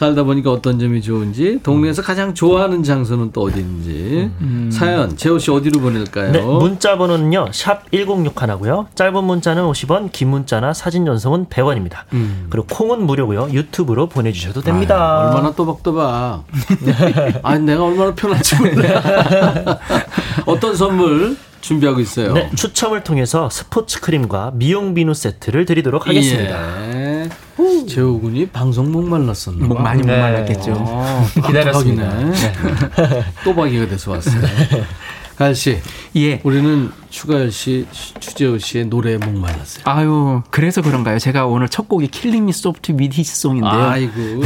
Speaker 1: 살다 보니까 어떤 점이 좋은지 동네에서 가장 좋아하는 장소는 또 어디인지 사연 재호 씨 어디로 보낼까요?
Speaker 6: 네, 문자 번호는요. 샵 1061고요. 짧은 문자는 50원, 긴 문자나 사진 전송은 100원입니다. 그리고 콩은 무료고요. 유튜브로 보내 주셔도 됩니다.
Speaker 1: 아, 얼마나 또박또박. 아니 내가 얼마나 편한지 몰라. 어떤 선물 준비하고 있어요?
Speaker 6: 네, 추첨을 통해서 스포츠 크림과 미용 비누 세트를 드리도록 하겠습니다.
Speaker 1: 예. 재호 군이 방송 목 말랐었나
Speaker 5: 목
Speaker 1: 봐.
Speaker 5: 많이 못
Speaker 6: 네.
Speaker 5: 말랐겠죠.
Speaker 1: 아,
Speaker 6: 기다렸습니다.
Speaker 1: 또박이가 돼서 왔어요. 가을 씨,
Speaker 5: 예.
Speaker 1: 우리는 추가열 씨, 추재호 씨의 노래에 목 말랐어요.
Speaker 5: 아유, 그래서 그런가요? 제가 오늘 첫 곡이 Killing Me Soft with His Song인데요.
Speaker 1: 아이고.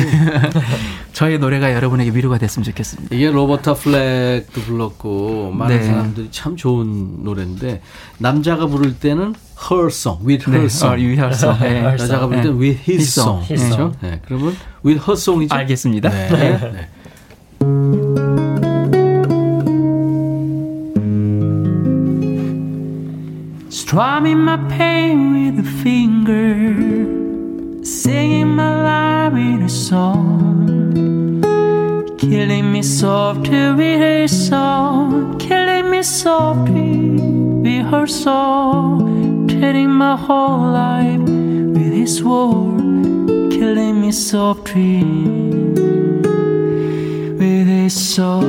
Speaker 5: 저의 노래가 여러분에게 위로가 됐으면 좋겠습니다.
Speaker 1: 이게 로버타 플렉도 불렀고 많은
Speaker 5: 네.
Speaker 1: 사람들이 참 좋은 노래인데 남자가 부를 때는 her song, with her
Speaker 5: 네,
Speaker 1: song.
Speaker 5: 어, 유희열성. 네.
Speaker 1: 여자가 부를 때는 with his,
Speaker 5: his
Speaker 1: song.
Speaker 5: song. his
Speaker 1: 그렇죠? 네. 그러면 with her song이죠.
Speaker 5: 알겠습니다.
Speaker 1: 네. 네.
Speaker 5: Strumming my pain with a finger, singing my life with a song, killing me softly with her song, killing me softly with her song, telling my whole life with his word, killing me softly with his song.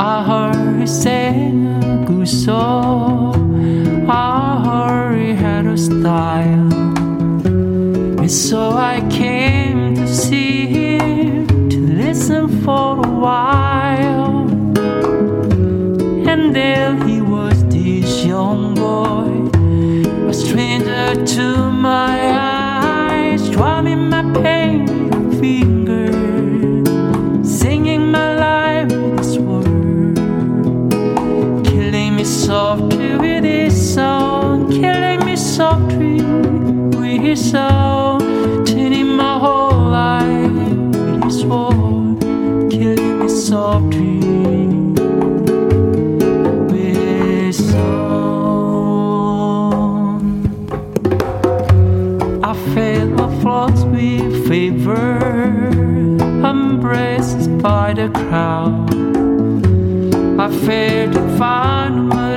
Speaker 5: I heard he sang a good song. I heard he had a style. So I came to see him, to listen for a while. And there he was, this young boy, a stranger to my eyes, drumming my pain with finger singing my life with his word, killing me softly with his song, killing me softly with his song, Of dreams be sown. I feel my thoughts with fever, embraced by the crowd. I
Speaker 2: fear to find myself.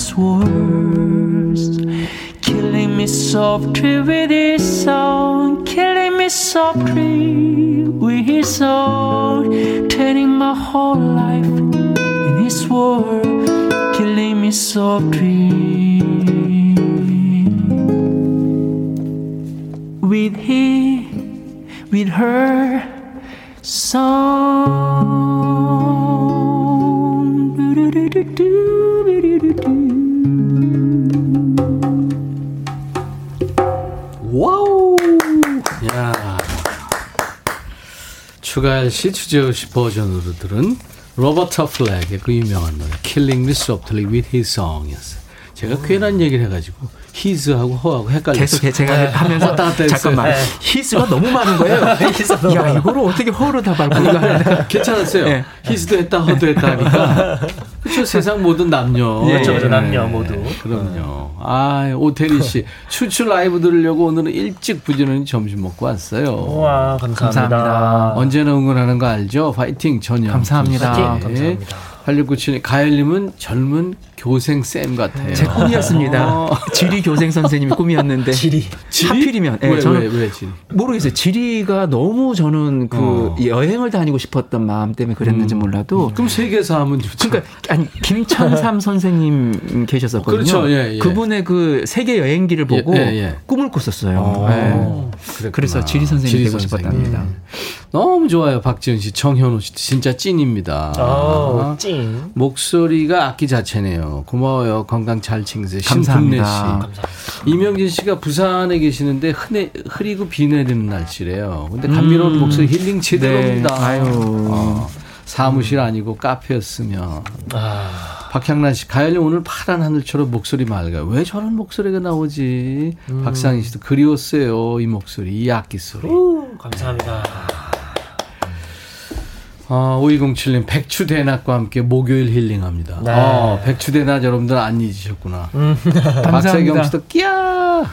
Speaker 2: In words, killing me softly with his song, killing me softly with his song, turning my whole life in his world, killing me softly. With he, with her song.
Speaker 1: 추가열 씨, 추재호 씨 버전으로 들은 로버타 플랙의 그 유명한 노래 Killing Me Softly with His Song이었어요. 제가 괜한 얘기를 해가지고 his하고 her하고 헷갈렸어요.
Speaker 5: 계속 제가 하면서
Speaker 1: 왔다 갔다 했어요.
Speaker 5: 잠깐만 his가 너무 많은 거예요. 야 이거를 어떻게 her로 다 바꾸고
Speaker 1: 괜찮았어요.
Speaker 5: 예.
Speaker 1: his도 했다 her도 했다 하니까 그렇죠. 세상 모든 남녀.
Speaker 5: 예.
Speaker 6: 그렇죠, 그렇죠. 남녀 모두.
Speaker 1: 그럼요. 아 오태리 씨 추추 라이브 들으려고 오늘은 일찍 부지런히 점심 먹고 왔어요.
Speaker 6: 우와, 감사합니다.
Speaker 5: 감사합니다.
Speaker 1: 언제나 응원하는 거 알죠? 파이팅 전혀.
Speaker 5: 감사합니다.
Speaker 6: 파이팅. 감사합니다.
Speaker 1: 8697님 가열님은 젊은 교생 쌤 같아요.
Speaker 5: 제 꿈이었습니다.
Speaker 1: 어.
Speaker 5: 지리 교생 선생님이 꿈이었는데
Speaker 6: 지리.
Speaker 5: 하필이면 예,
Speaker 1: 왜,
Speaker 5: 저는
Speaker 1: 왜, 왜 지리?
Speaker 5: 모르겠어요. 지리가 너무 저는 그
Speaker 1: 어.
Speaker 5: 여행을 다니고 싶었던 마음 때문에 그랬는지 몰라도
Speaker 1: 그럼 세계에서 하면 좋죠.
Speaker 5: 그러니까 아니 김천삼 선생님 계셨었거든요.
Speaker 1: 그렇죠. 예, 예.
Speaker 5: 그분의 그 세계 여행기를 보고
Speaker 1: 예, 예.
Speaker 5: 꿈을 꿨었어요.
Speaker 1: 어,
Speaker 5: 예. 그래서 지리 선생님이
Speaker 1: 지리
Speaker 5: 되고
Speaker 1: 선생님.
Speaker 5: 싶었답니다.
Speaker 1: 너무 좋아요. 박지은 씨, 정현우 씨 진짜 찐입니다.
Speaker 6: 어, 찡.
Speaker 1: 목소리가 악기 자체네요. 고마워요. 건강 잘 챙기세요.
Speaker 5: 감사합니다.
Speaker 1: 신분내 씨. 이명진 씨가 부산에 계시는데 흐내, 흐리고 비 내리는 날씨래요. 근데 감미로운 목소리 힐링 제대로입니다.
Speaker 5: 네. 아유.
Speaker 1: 어, 사무실 아니고 카페였으면.
Speaker 6: 아,
Speaker 1: 박향란 씨, 가연이 오늘 파란 하늘처럼 목소리 맑아요. 왜 저런 목소리가 나오지? 박상희 씨도 그리웠어요. 이 목소리, 이 악기 소리.
Speaker 6: 우, 감사합니다.
Speaker 1: 아, 5207님, 백추대낮과 함께 목요일 힐링합니다.
Speaker 6: 네.
Speaker 1: 아, 백추대낮 여러분들 안 잊으셨구나. 박세경
Speaker 5: 감사합니다.
Speaker 1: 씨도 끼야!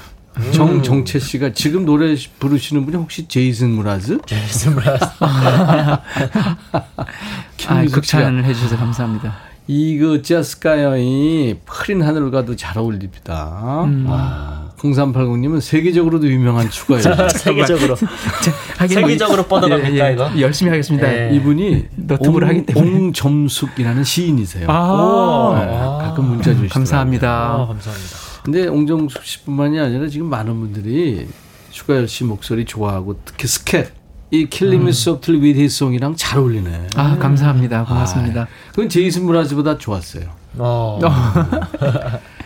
Speaker 1: 정정채 씨가 지금 노래 부르시는 분이 혹시 제이슨 무라즈?
Speaker 6: 제이슨 브라스.
Speaker 5: 아, 극찬을 해주셔서 감사합니다.
Speaker 1: 이거 자스카여이 흐린 하늘과도 잘 어울립니다.
Speaker 5: 음.
Speaker 1: 아, 0380님은 세계적으로도 유명한 추가요.
Speaker 6: 세계적으로.
Speaker 5: 하긴 뭐
Speaker 6: 세계적으로 뻗어갑니까, 이거?
Speaker 5: 열심히 하겠습니다.
Speaker 6: 네.
Speaker 1: 이분이
Speaker 5: 너튜브를 하기 때문에.
Speaker 1: 옹점숙이라는 시인이세요.
Speaker 5: 아,
Speaker 1: 네, 가끔 문자 주시더라고요.
Speaker 5: 감사합니다.
Speaker 6: 아, 감사합니다.
Speaker 1: 근데 옹정숙 씨뿐만이 아니라 지금 많은 분들이 추가열 씨 목소리 좋아하고 특히 스캣 이 Killing Me Softly with His Song이랑 잘 어울리네.
Speaker 5: 아, 감사합니다. 고맙습니다.
Speaker 1: 아, 그건 제이슨 므라즈보다 좋았어요.
Speaker 6: 어.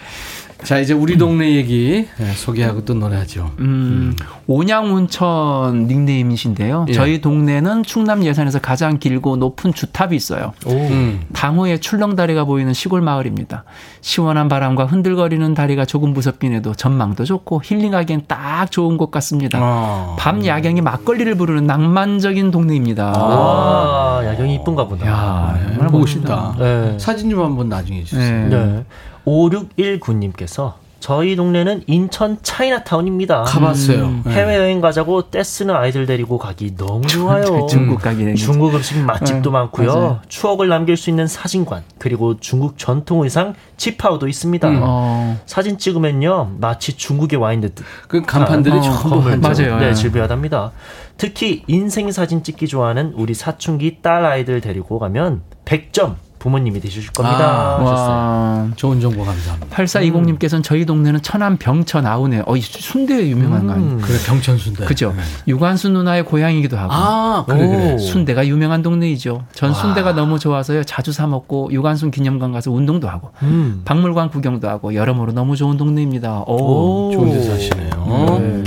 Speaker 1: 자 이제 우리 동네 얘기 네, 소개하고 또 노래하죠.
Speaker 5: 음, 온양운천 닉네임이신데요.
Speaker 1: 예.
Speaker 5: 저희 동네는 충남 예산에서 가장 길고 높은 주탑이 있어요.
Speaker 1: 음.
Speaker 5: 당호에 출렁다리가 보이는 시골 마을입니다. 시원한 바람과 흔들거리는 다리가 조금 무섭긴 해도 전망도 좋고 힐링하기엔 딱 좋은 곳 같습니다.
Speaker 1: 아.
Speaker 5: 밤 야경에 막걸리를 부르는 낭만적인 동네입니다.
Speaker 6: 아, 야경이 이쁜가 보다.
Speaker 5: 야,
Speaker 1: 네,
Speaker 5: 얼마나
Speaker 1: 보고
Speaker 5: 멋있다.
Speaker 1: 싶다.
Speaker 6: 네.
Speaker 1: 사진 좀 한번 나중에 주세요.
Speaker 5: 네.
Speaker 6: 네. 5619님께서 저희 동네는 인천 차이나타운입니다.
Speaker 1: 가봤어요.
Speaker 5: 음.
Speaker 1: 네.
Speaker 6: 해외여행 가자고 떼쓰는 아이들 데리고 가기 너무 좋아요.
Speaker 5: 중국 가게
Speaker 6: 중국 음식 맛집도
Speaker 5: 네,
Speaker 6: 많고요.
Speaker 5: 맞아요.
Speaker 6: 추억을 남길 수 있는 사진관 그리고 중국 전통 의상 치파오도 있습니다.
Speaker 1: 음.
Speaker 5: 어,
Speaker 6: 사진 찍으면요 마치 중국에 와 있는 듯.
Speaker 1: 그 간판들이
Speaker 5: 어,
Speaker 1: 전부. 한
Speaker 5: 맞아요.
Speaker 6: 네,
Speaker 5: 예.
Speaker 6: 질비하답니다. 특히 인생 사진 찍기 좋아하는 우리 사춘기 딸 아이들 데리고 가면 100점 부모님이 되실 겁니다.
Speaker 1: 아.
Speaker 5: 와.
Speaker 1: 좋은 정보 감사합니다.
Speaker 5: 8420님께서는 저희 동네는 천안 병천 아우네. 어, 이 순대 유명한 거 아니에요?
Speaker 6: 음.
Speaker 1: 그래 병천 순대.
Speaker 5: 그죠?
Speaker 1: 네.
Speaker 5: 유관수 누나의 고향이기도 하고.
Speaker 1: 아 그래 그래.
Speaker 6: 오.
Speaker 5: 순대가 유명한 동네이죠. 전
Speaker 1: 와.
Speaker 5: 순대가 너무 좋아서요. 자주 사 먹고 유관순 기념관 가서 운동도 하고
Speaker 6: 음.
Speaker 5: 박물관 구경도 하고 여러모로 너무 좋은 동네입니다. 오.
Speaker 6: 오.
Speaker 1: 좋은 데 사시네요.
Speaker 6: 네.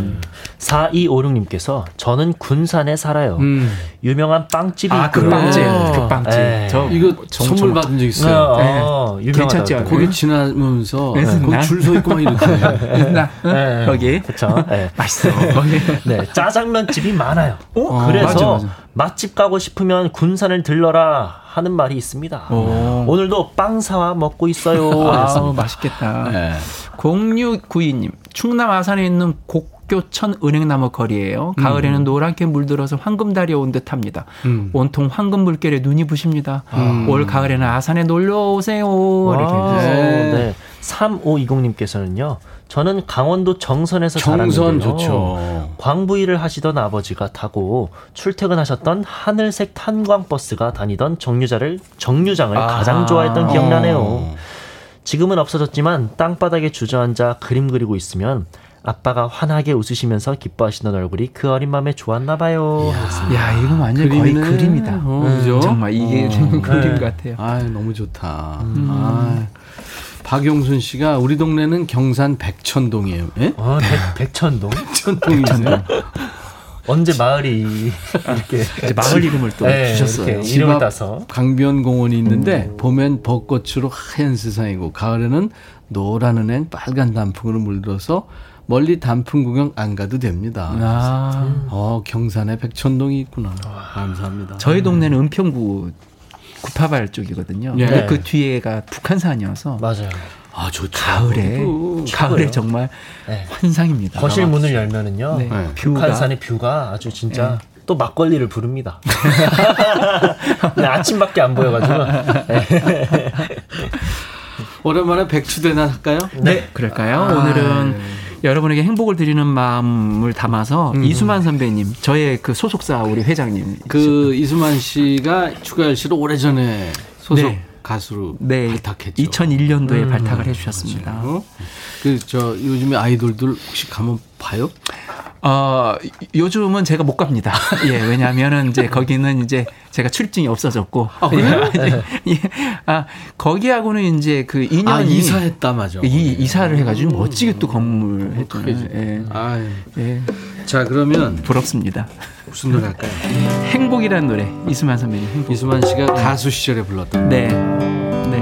Speaker 6: 4256님께서 저는 군산에 살아요.
Speaker 1: 음.
Speaker 6: 유명한 빵집이
Speaker 5: 아, 그
Speaker 6: 있고요.
Speaker 5: 빵집,
Speaker 1: 어.
Speaker 5: 그 빵집.
Speaker 6: 네.
Speaker 5: 저
Speaker 1: 이거
Speaker 5: 정-
Speaker 1: 선물
Speaker 5: 정말-
Speaker 1: 받은 적 있어요.
Speaker 6: 네. 어, 유명하다고
Speaker 5: 괜찮죠?
Speaker 6: 하더라고요.
Speaker 1: 거기 지나면서
Speaker 5: 네.
Speaker 1: 거기 줄서 있고 막 이렇게.
Speaker 6: 네.
Speaker 5: 거기
Speaker 6: 그쵸. 네.
Speaker 5: 맛있어. 거기.
Speaker 6: 네, 짜장면 집이 많아요.
Speaker 1: 어,
Speaker 6: 그래서
Speaker 5: 맞아, 맞아.
Speaker 6: 맛집 가고 싶으면 군산을 들러라 하는 말이 있습니다.
Speaker 5: 오.
Speaker 6: 오늘도 빵 사와 먹고 있어요.
Speaker 5: 아. 맛있겠다.
Speaker 1: 네.
Speaker 5: 0692님, 충남 아산에 있는 곡 교천 은행나무 거리예요. 가을에는 노랗게 물들어서 황금달이 온 듯합니다.
Speaker 1: 음.
Speaker 5: 온통 황금 물결에 눈이 부십니다. 올 가을에는 아산에 놀러 오세요. 이렇게.
Speaker 1: 네.
Speaker 6: 네. 3520님께서는요. 저는 강원도 정선에서
Speaker 1: 정선
Speaker 6: 자랐는데요.
Speaker 1: 좋죠.
Speaker 6: 광부 일을 하시던 아버지가 타고 출퇴근하셨던 하늘색 탄광 버스가 다니던 정류장을 정류장을
Speaker 5: 아.
Speaker 6: 가장 좋아했던 기억나네요.
Speaker 1: 어.
Speaker 6: 지금은 없어졌지만 땅바닥에 주저앉아 그림 그리고 있으면 아빠가 환하게 웃으시면서 기뻐하시던 얼굴이 그 어린 마음에 좋았나 봐요. 하셨습니다.
Speaker 5: 야, 이거 완전 거의. 그림이다.
Speaker 1: 어,
Speaker 5: 음,
Speaker 1: 그죠?
Speaker 5: 정말 이게
Speaker 1: 어.
Speaker 5: 그림
Speaker 6: 네.
Speaker 5: 같아요.
Speaker 1: 아, 너무 좋다. 아. 박용순 씨가 우리 동네는 경산 백천동이에요. 예?
Speaker 6: 어, 백, 백천동
Speaker 1: 백천동이세요?
Speaker 6: 언제 마을이 이렇게
Speaker 5: 이제 마을 이름을 또
Speaker 6: 네,
Speaker 5: 주셨어요.
Speaker 6: 이름을
Speaker 1: 앞
Speaker 6: 따서
Speaker 1: 강변 공원이 있는데 봄엔 벚꽃으로 하얀 세상이고 가을에는 노란 은행 빨간 단풍으로 물들어서 멀리 단풍 구경 안 가도 됩니다.
Speaker 5: 아,
Speaker 1: 어 경산에 백천동이 있구나. 감사합니다.
Speaker 5: 저희 동네는 은평구 구파발 쪽이거든요.
Speaker 1: 예.
Speaker 5: 근데 그 뒤에가 북한산이어서
Speaker 6: 맞아요.
Speaker 1: 아 좋죠.
Speaker 5: 가을에. 가을에 정말
Speaker 6: 네.
Speaker 5: 환상입니다.
Speaker 6: 거실 문을 열면은요.
Speaker 5: 네.
Speaker 1: 네.
Speaker 5: 뷰가
Speaker 6: 북한산의 뷰가 아주 진짜 또 막걸리를 부릅니다. 네, 아침밖에 안 보여가지고. 네.
Speaker 1: 오랜만에 백추대나 할까요?
Speaker 5: 네, 그럴까요?
Speaker 1: 아,
Speaker 5: 오늘은
Speaker 1: 네.
Speaker 5: 여러분에게 행복을 드리는 마음을 담아서 이수만 선배님, 저의 그 소속사 우리 회장님,
Speaker 1: 그 이수만 씨가 추가열 씨를 오래전에 소속
Speaker 5: 네.
Speaker 1: 가수로
Speaker 5: 네,
Speaker 1: 발탁했죠.
Speaker 5: 2001년도에 발탁을 해주셨습니다.
Speaker 1: 어? 그저 요즘에 아이돌들 혹시 가면 봐요?
Speaker 5: 어, 요즘은 제가 못 갑니다. 예, 왜냐하면은 이제 거기는 이제 제가 출증이 없어졌고.
Speaker 1: 아, 예,
Speaker 5: 예, 아, 거기하고는 이제 그 2년이.
Speaker 1: 아, 이사했다, 맞아.
Speaker 5: 이, 네. 이사를 해가지고 음, 멋지게 또 건물
Speaker 1: 음,
Speaker 5: 했죠. 예.
Speaker 1: 아,
Speaker 5: 예.
Speaker 1: 자, 그러면.
Speaker 5: 부럽습니다.
Speaker 1: 무슨 노래 할까요?
Speaker 5: 행복이라는 노래. 이수만 선배님. 행복.
Speaker 1: 이수만 씨가 네. 가수 시절에 불렀던.
Speaker 5: 네. 네.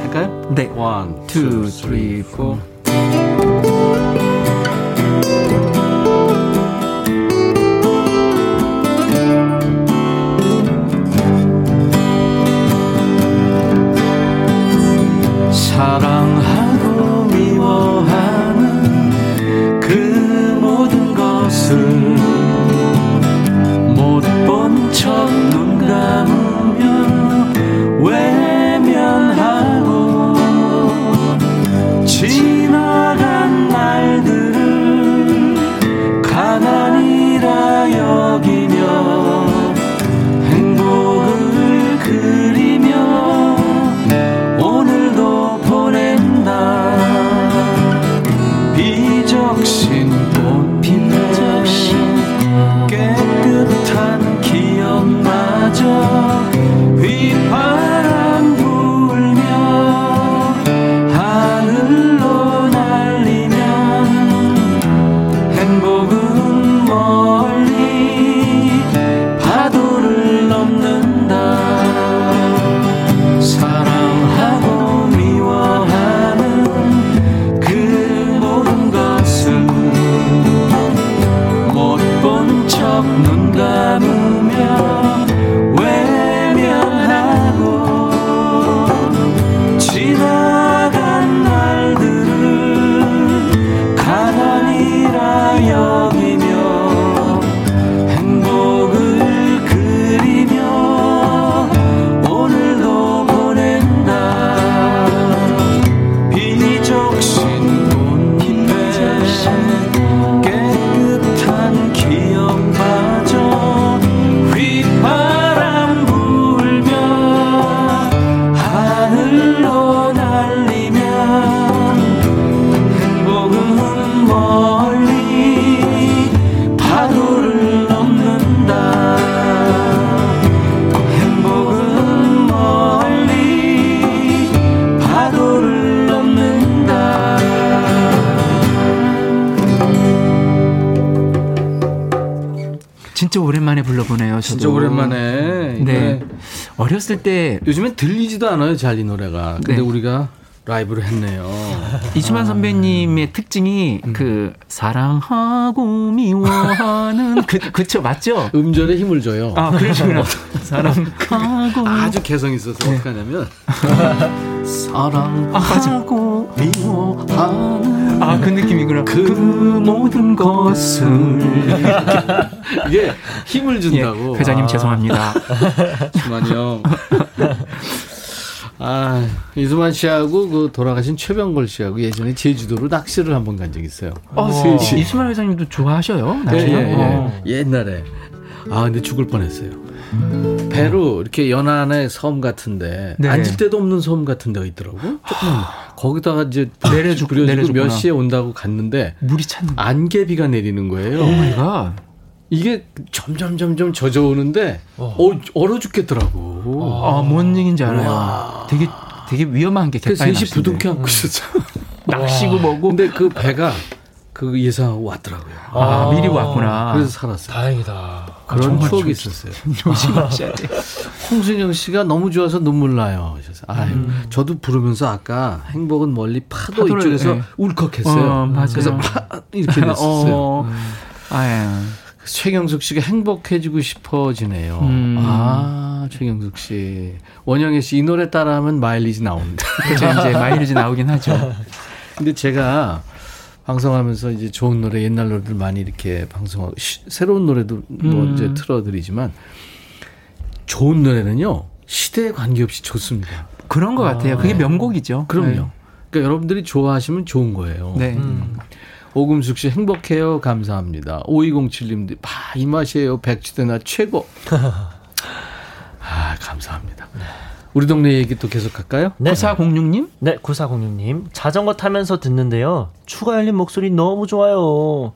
Speaker 1: 할까요?
Speaker 5: 네.
Speaker 1: 1,
Speaker 5: 2,
Speaker 1: 3, 4. 사랑
Speaker 5: 어렸을 때
Speaker 1: 요즘엔 들리지도 않아요, 잘 이 노래가. 근데
Speaker 5: 네.
Speaker 1: 우리가 라이브를 했네요.
Speaker 5: 이수만 선배님의 특징이
Speaker 1: 음.
Speaker 5: 그 사랑하고 미워하는 그 그쵸 맞죠?
Speaker 1: 음절에 힘을 줘요.
Speaker 5: 아 그러시구나. 사랑하고
Speaker 1: 아주 개성 있어서
Speaker 5: 네.
Speaker 1: 어떻게 하냐면 사랑하고 미워하는
Speaker 5: 아그 느낌이구나.
Speaker 1: 그 모든 것을 이게 힘을
Speaker 5: 예,
Speaker 1: 준다고.
Speaker 5: 회장님
Speaker 1: 아,
Speaker 5: 죄송합니다.
Speaker 1: 형. 아, 이수만 씨하고 그 돌아가신 최병걸 씨하고 예전에 제주도로 낚시를 한 번 간 적이 있어요.
Speaker 5: 어,
Speaker 1: 셋이.
Speaker 5: 이수만 회장님도 좋아하셔요?
Speaker 1: 예,
Speaker 5: 나중에.
Speaker 1: 예, 예.
Speaker 5: 어.
Speaker 1: 옛날에. 아, 근데 죽을 뻔했어요. 배로 이렇게 연안의 섬 같은데
Speaker 5: 네.
Speaker 1: 앉을 데도 없는 섬 같은 데가 있더라고. 조금 거기다가 이제
Speaker 5: 내려주-
Speaker 1: 그려지고 몇. 시에 온다고 갔는데
Speaker 5: 물이 찼는.
Speaker 1: 안개비가 내리는 거예요.
Speaker 5: 오 마이 갓.
Speaker 1: 이게 점점 점점 젖어오는데 어, 얼어 죽겠더라고.
Speaker 5: 아, 뭔 얘기인지 알아요. 되게 되게 위험한 게 갯바위
Speaker 1: 셋이. 부둥켜 안고 있었어.
Speaker 5: 낚시고 뭐고.
Speaker 1: 근데 그 배가 그 예상하고 왔더라고요.
Speaker 5: 아, 미리 왔구나.
Speaker 1: 그래서 살았어요.
Speaker 7: 다행이다.
Speaker 1: 그런
Speaker 5: 정말
Speaker 1: 추억이
Speaker 5: 조-
Speaker 1: 있었어요.
Speaker 5: 조심하셔야 돼.
Speaker 1: 홍순영 씨가 너무 좋아서 눈물 나요. 그래서 아유, 저도 부르면서 아까 행복은 멀리 파도
Speaker 5: 파도를,
Speaker 1: 이쪽에서
Speaker 5: 예.
Speaker 1: 울컥했어요.
Speaker 5: 어, 맞아요.
Speaker 1: 그래서 파 이렇게 됐었어요.
Speaker 5: 어, 아유.
Speaker 1: 최경숙 씨가 행복해지고 싶어지네요.
Speaker 5: 음.
Speaker 1: 아, 최경숙 씨. 원영애 씨 이 노래 따라하면 마일리지 나옵니다.
Speaker 5: 그죠 이제 마일리지 나오긴 하죠.
Speaker 1: 근데 제가 방송하면서 이제 좋은 노래, 옛날 노래들 많이 이렇게 방송하고 시- 새로운 노래도 뭐
Speaker 5: 음.
Speaker 1: 이제 틀어드리지만 좋은 노래는요 시대에 관계없이 좋습니다.
Speaker 5: 그런 것 같아요. 그게 명곡이죠.
Speaker 1: 그럼요. 그러니까 여러분들이 좋아하시면 좋은 거예요.
Speaker 5: 네. 네.
Speaker 1: 오금숙 씨 행복해요. 감사합니다. 5207님도 봐, 이 맛이에요. 백지대나 최고. 아, 감사합니다. 우리 동네 얘기 또 계속 할까요?
Speaker 6: 네.
Speaker 5: 9406님?
Speaker 6: 네, 9406님. 자전거 타면서 듣는데요. 추가 열린 목소리 너무 좋아요.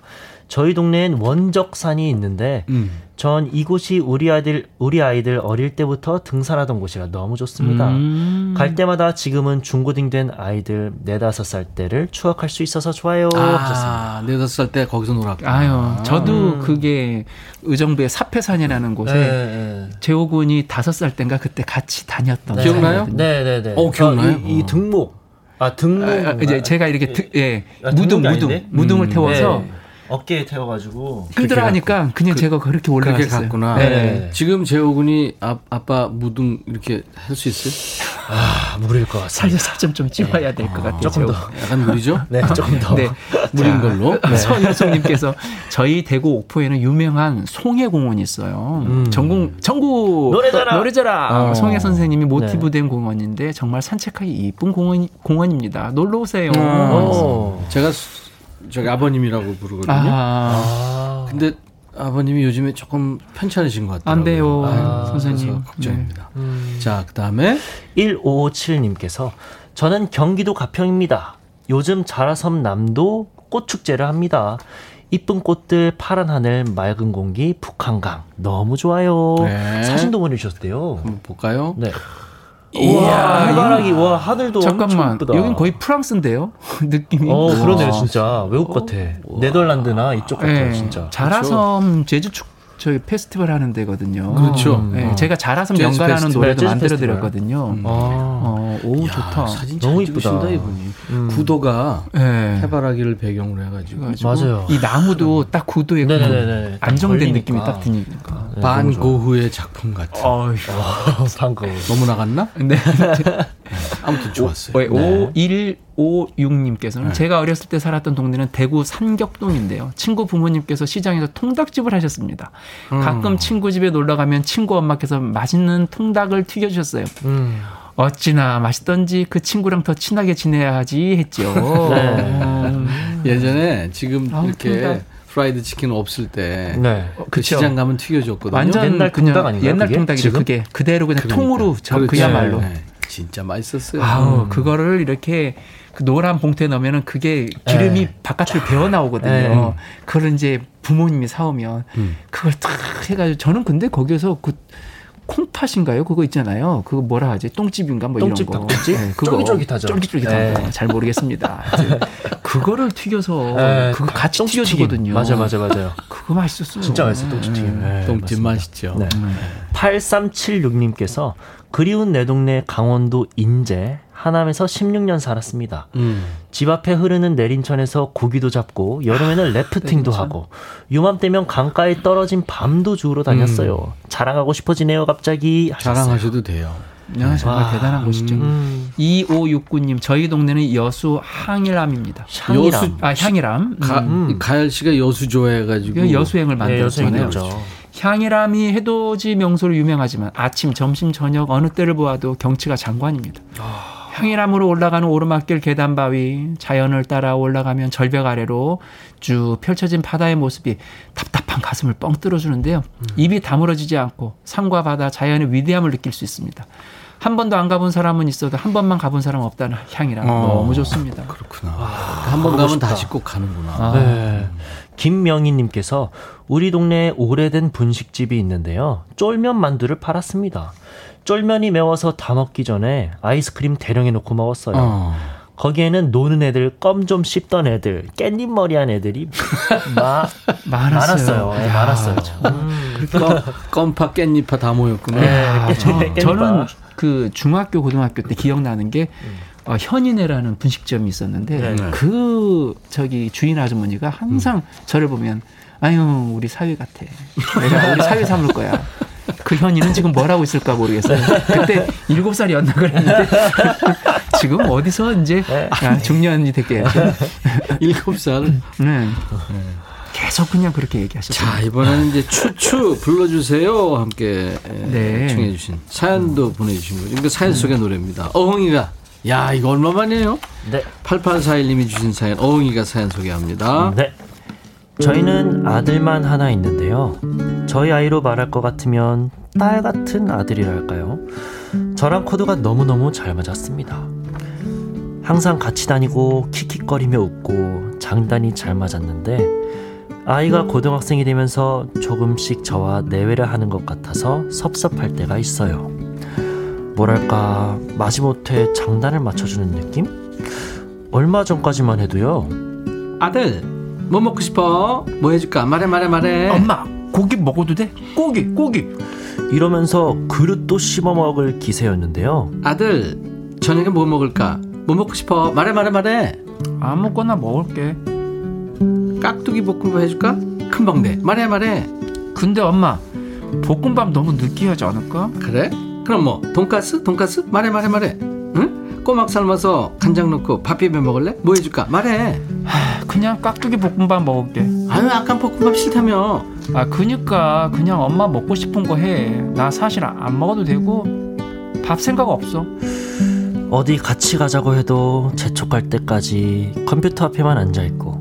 Speaker 6: 저희 동네엔 원적산이 있는데
Speaker 1: 음.
Speaker 6: 전 이곳이 우리 아이들 우리 아이들 어릴 때부터 등산하던 곳이라 너무 좋습니다.
Speaker 5: 음.
Speaker 6: 갈 때마다 지금은 중고딩 된 아이들 네다섯 살 때를 추억할 수 있어서 좋아요.
Speaker 1: 아, 네다섯 살 때 거기서 놀았구나.
Speaker 5: 아유, 저도 그게 의정부의 사패산이라는 곳에
Speaker 6: 네,
Speaker 5: 재호군이 다섯 살 땐가 그때 같이 다녔던
Speaker 6: 네.
Speaker 1: 기억나요?
Speaker 6: 네, 네, 네.
Speaker 1: 어, 기억나요?
Speaker 6: 이, 이 등목. 아, 등목.
Speaker 5: 아, 이제 제가 이렇게 드- 예,
Speaker 6: 아,
Speaker 5: 무등 무등
Speaker 6: 아닌데?
Speaker 5: 무등을
Speaker 1: 음.
Speaker 5: 태워서
Speaker 6: 네. 어깨에 태워가지고.
Speaker 5: 힘들어하니까 그냥 제가 그렇게
Speaker 1: 그렇게
Speaker 5: 올라갔어요.
Speaker 1: 갔구나.
Speaker 5: 네.
Speaker 6: 네.
Speaker 1: 지금 재호군이 아, 아빠 무등 이렇게 할 수 있어요?
Speaker 6: 아, 무리일 것 같습니다.
Speaker 5: 살짝 살점 좀 찍어야 될 것 같아요.
Speaker 6: 조금 더.
Speaker 1: 약간 무리죠?
Speaker 6: 네, 조금 더.
Speaker 5: 네.
Speaker 1: 무린 걸로.
Speaker 5: 서현성님께서 저희 대구 옥포에는 유명한 송해공원이 있어요. 전국 전국
Speaker 6: 노래자랑.
Speaker 5: 노래자랑
Speaker 1: 어.
Speaker 5: 송해 선생님이 모티브된 공원인데 정말 산책하기 이쁜 공원 공원입니다. 놀러 오세요.
Speaker 6: 오.
Speaker 1: 제가 수- 저기 아버님이라고 부르거든요.
Speaker 5: 아,
Speaker 6: 아.
Speaker 1: 근데 아버님이 요즘에 조금 편찮으신 것 같아요.
Speaker 5: 안 돼요, 선생님. 네.
Speaker 1: 걱정입니다. 자, 그 다음에
Speaker 6: 1557님께서 저는 경기도 가평입니다. 요즘 자라섬 남도 꽃축제를 합니다. 이쁜 꽃들, 파란 하늘, 맑은 공기, 북한강 너무 좋아요.
Speaker 1: 네.
Speaker 6: 사진도 보내주셨대요.
Speaker 1: 한번 볼까요?
Speaker 6: 네. 우와, 해바라기, 와 하늘도
Speaker 5: 잠깐만.
Speaker 6: 예쁘다.
Speaker 5: 여긴 거의 프랑스인데요. 느낌이.
Speaker 6: 어 그러네요
Speaker 1: 와.
Speaker 6: 진짜 외국 같아. 네덜란드나 이쪽 같아요
Speaker 5: 네.
Speaker 6: 진짜.
Speaker 5: 자라섬 제주축 저희 페스티벌 하는 데거든요.
Speaker 1: 그렇죠.
Speaker 5: 네, 제가 자라섬 연가라는 노래도
Speaker 6: 재즈
Speaker 5: 만들어. 드렸거든요.
Speaker 6: 아,
Speaker 5: 어, 오
Speaker 1: 야,
Speaker 5: 좋다.
Speaker 1: 사진
Speaker 6: 너무
Speaker 1: 잘
Speaker 6: 이쁘다.
Speaker 1: 이분이. 구도가
Speaker 5: 네.
Speaker 1: 해바라기를 배경으로 해가지고
Speaker 6: 맞아요.
Speaker 5: 이 나무도 딱 구도에 그. 안정된
Speaker 6: 걸리니까.
Speaker 5: 느낌이 딱 드니까.
Speaker 6: 네,
Speaker 1: 반. 고흐의 작품 같은.
Speaker 5: 어휴.
Speaker 6: 방금.
Speaker 1: 너무 나갔나?
Speaker 5: 네.
Speaker 1: 아무튼 좋았어요.
Speaker 5: 네. 5156님께서는 제가 어렸을 때 살았던 동네는 대구 산격동인데요. 친구 부모님께서 시장에서 통닭집을 하셨습니다. 가끔 친구 집에 놀러 가면 친구 엄마께서 맛있는 통닭을 튀겨주셨어요.
Speaker 6: 음.
Speaker 5: 어찌나 맛있던지 그 친구랑 더 친하게 지내야지 했죠. 음.
Speaker 1: 예전에 지금
Speaker 5: 아우,
Speaker 1: 이렇게
Speaker 5: 통닭.
Speaker 1: 프라이드 치킨 없을 때
Speaker 6: 네.
Speaker 1: 그. 시장 가면 튀겨줬거든요.
Speaker 5: 완전
Speaker 6: 옛날
Speaker 5: 그냥
Speaker 6: 통닭 아닌가요,
Speaker 5: 옛날
Speaker 6: 그게?
Speaker 5: 통닭이죠. 그게 그대로 그냥
Speaker 1: 그러니까.
Speaker 5: 통으로 저
Speaker 1: 그렇죠.
Speaker 5: 그야말로.
Speaker 1: 네. 진짜 맛있었어요.
Speaker 5: 아우 그거를 이렇게 그 노란 봉투에 넣으면은 그게 기름이
Speaker 6: 네.
Speaker 5: 바깥으로 배어 나오거든요.
Speaker 6: 네.
Speaker 5: 그걸 이제 부모님이 사오면
Speaker 1: 음.
Speaker 5: 그걸 탁 해가지고 저는 근데 거기에서 그 콩팥인가요? 그거 있잖아요. 그거 뭐라 하지? 똥집인가 뭐
Speaker 6: 똥집
Speaker 5: 이런 거.
Speaker 6: 닭똥집?
Speaker 5: 네, 그거
Speaker 6: 쫄깃쫄깃하죠.
Speaker 5: 쫄깃쫄깃한
Speaker 6: 네.
Speaker 5: 거. 잘 모르겠습니다. 그거를 튀겨서
Speaker 6: 네,
Speaker 5: 그거 같이
Speaker 6: 똥튀김.
Speaker 5: 튀겨주거든요.
Speaker 6: 맞아, 맞아, 맞아요.
Speaker 5: 그거 맛있었어요.
Speaker 6: 진짜 맛있어, 똥튀김. 네,
Speaker 1: 똥집
Speaker 6: 맞습니다.
Speaker 1: 맛있죠.
Speaker 6: 네. 8376님께서 그리운 내 동네 강원도 인제 하남에서 16년 살았습니다.
Speaker 1: 음.
Speaker 6: 집 앞에 흐르는 내린천에서 고기도 잡고 여름에는 래프팅도 하고 요맘때면 강가에 떨어진 밤도 주우러 다녔어요. 자랑하고 싶어지네요 갑자기 하셨어요.
Speaker 1: 자랑하셔도 돼요.
Speaker 5: 야, 정말
Speaker 6: 와,
Speaker 5: 대단한 곳이죠.
Speaker 6: 음,
Speaker 5: 2569님, 저희 동네는 여수 항일암입니다.
Speaker 6: 향이람.
Speaker 1: 여수-
Speaker 5: 아, 향일암.
Speaker 1: 가,
Speaker 5: 음.
Speaker 1: 가열 씨가 여수 좋아해가지고
Speaker 5: 그 여수행을
Speaker 6: 네,
Speaker 5: 만들었잖아요.
Speaker 6: 되죠.
Speaker 5: 향일암이 해돋이 명소로 유명하지만 아침, 점심, 저녁 어느 때를 보아도 경치가 장관입니다. 향일암으로 올라가는 오르막길 계단 바위, 자연을 따라 올라가면 절벽 아래로 쭉 펼쳐진 바다의 모습이 답답한 가슴을 뻥 뚫어주는데요. 입이 다물어지지 않고 산과 바다, 자연의 위대함을 느낄 수 있습니다. 한 번도 안 가본 사람은 있어도 한 번만 가본 사람 없다는 향이람
Speaker 1: 어.
Speaker 5: 너무 좋습니다.
Speaker 1: 그렇구나. 한번 가면 다시 꼭 가는구나.
Speaker 5: 아.
Speaker 6: 네. 김명희님께서 우리 동네에 오래된 분식집이 있는데요. 쫄면 만두를 팔았습니다. 쫄면이 매워서 다 먹기 전에 아이스크림 대령해 놓고 먹었어요.
Speaker 1: 어.
Speaker 6: 거기에는 노는 애들, 껌 좀 씹던 애들, 깻잎 머리한 애들이 마,
Speaker 5: 많았어요.
Speaker 6: 많았어요. 네, 많았어요. 음.
Speaker 1: 껌, 껌파 깻잎파 다 모였구나.
Speaker 6: 네,
Speaker 5: 아,
Speaker 6: 깻잎,
Speaker 5: 저,
Speaker 6: 깻잎.
Speaker 5: 저 는 그 중학교 고등학교 때 기억나는 게 어, 현인회라는 분식점이 있었는데
Speaker 6: 네.
Speaker 5: 그 저기 주인 아주머니가 항상 저를 보면 아유 우리 사위 같아. 내가 우리 사위 삼을 거야. 그 현이는 지금 뭘 하고 있을까 모르겠어요. 그때 일곱 살이었나 그랬는데 지금 어디서 이제 야, 중년이 됐겠죠.
Speaker 1: 일곱 살.
Speaker 5: 네. 계속 그냥 그렇게 얘기하셨어요.
Speaker 1: 자, 이번에는 이제 추추 불러주세요. 함께
Speaker 5: 네.
Speaker 1: 청해 주신 사연도 보내주신 거죠. 이거 사연 속의 노래입니다. 어흥이가. 야, 이거 얼마만이에요?
Speaker 6: 네.
Speaker 1: 8841님이 주신 사연, 어흥이가 사연 소개합니다.
Speaker 6: 네. 저희는 아들만 하나 있는데요. 저희 아이로 말할 것 같으면 딸 같은 아들이랄까요. 저랑 코드가 너무너무 잘 맞았습니다. 항상 같이 다니고 킥킥거리며 웃고 장단이 잘 맞았는데 아이가 고등학생이 되면서 조금씩 저와 내외를 하는 것 같아서 섭섭할 때가 있어요. 뭐랄까 마지못해 장단을 맞춰주는 느낌? 얼마 전까지만 해도요.
Speaker 1: 아들, 뭐 먹고 싶어? 뭐 해줄까? 말해, 말해, 말해.
Speaker 5: 엄마 고기 먹어도 돼? 고기 고기.
Speaker 6: 이러면서 그릇도 씹어 먹을 기세였는데요.
Speaker 1: 아들, 저녁에 뭐 먹을까? 뭐 먹고 싶어? 말해, 말해, 말해.
Speaker 5: 아무거나 먹을게.
Speaker 1: 깍두기 볶음밥 해줄까? 금방 돼. 말해, 말해.
Speaker 5: 근데 엄마 볶음밥 너무 느끼하지 않을까?
Speaker 1: 그래? 그럼 뭐 돈가스? 돈가스? 말해 말해 말해 응? 꼬막 삶아서 간장 넣고 밥 비벼 먹을래? 뭐 해줄까? 말해
Speaker 5: 그냥 깍두기 볶음밥 먹을게.
Speaker 1: 아유 아까 볶음밥 싫다며
Speaker 5: 아 그니까 그냥 엄마 먹고 싶은 거 해. 나 사실 안 먹어도 되고 밥 생각 없어.
Speaker 6: 어디 같이 가자고 해도 재촉할 때까지 컴퓨터 앞에만 앉아 있고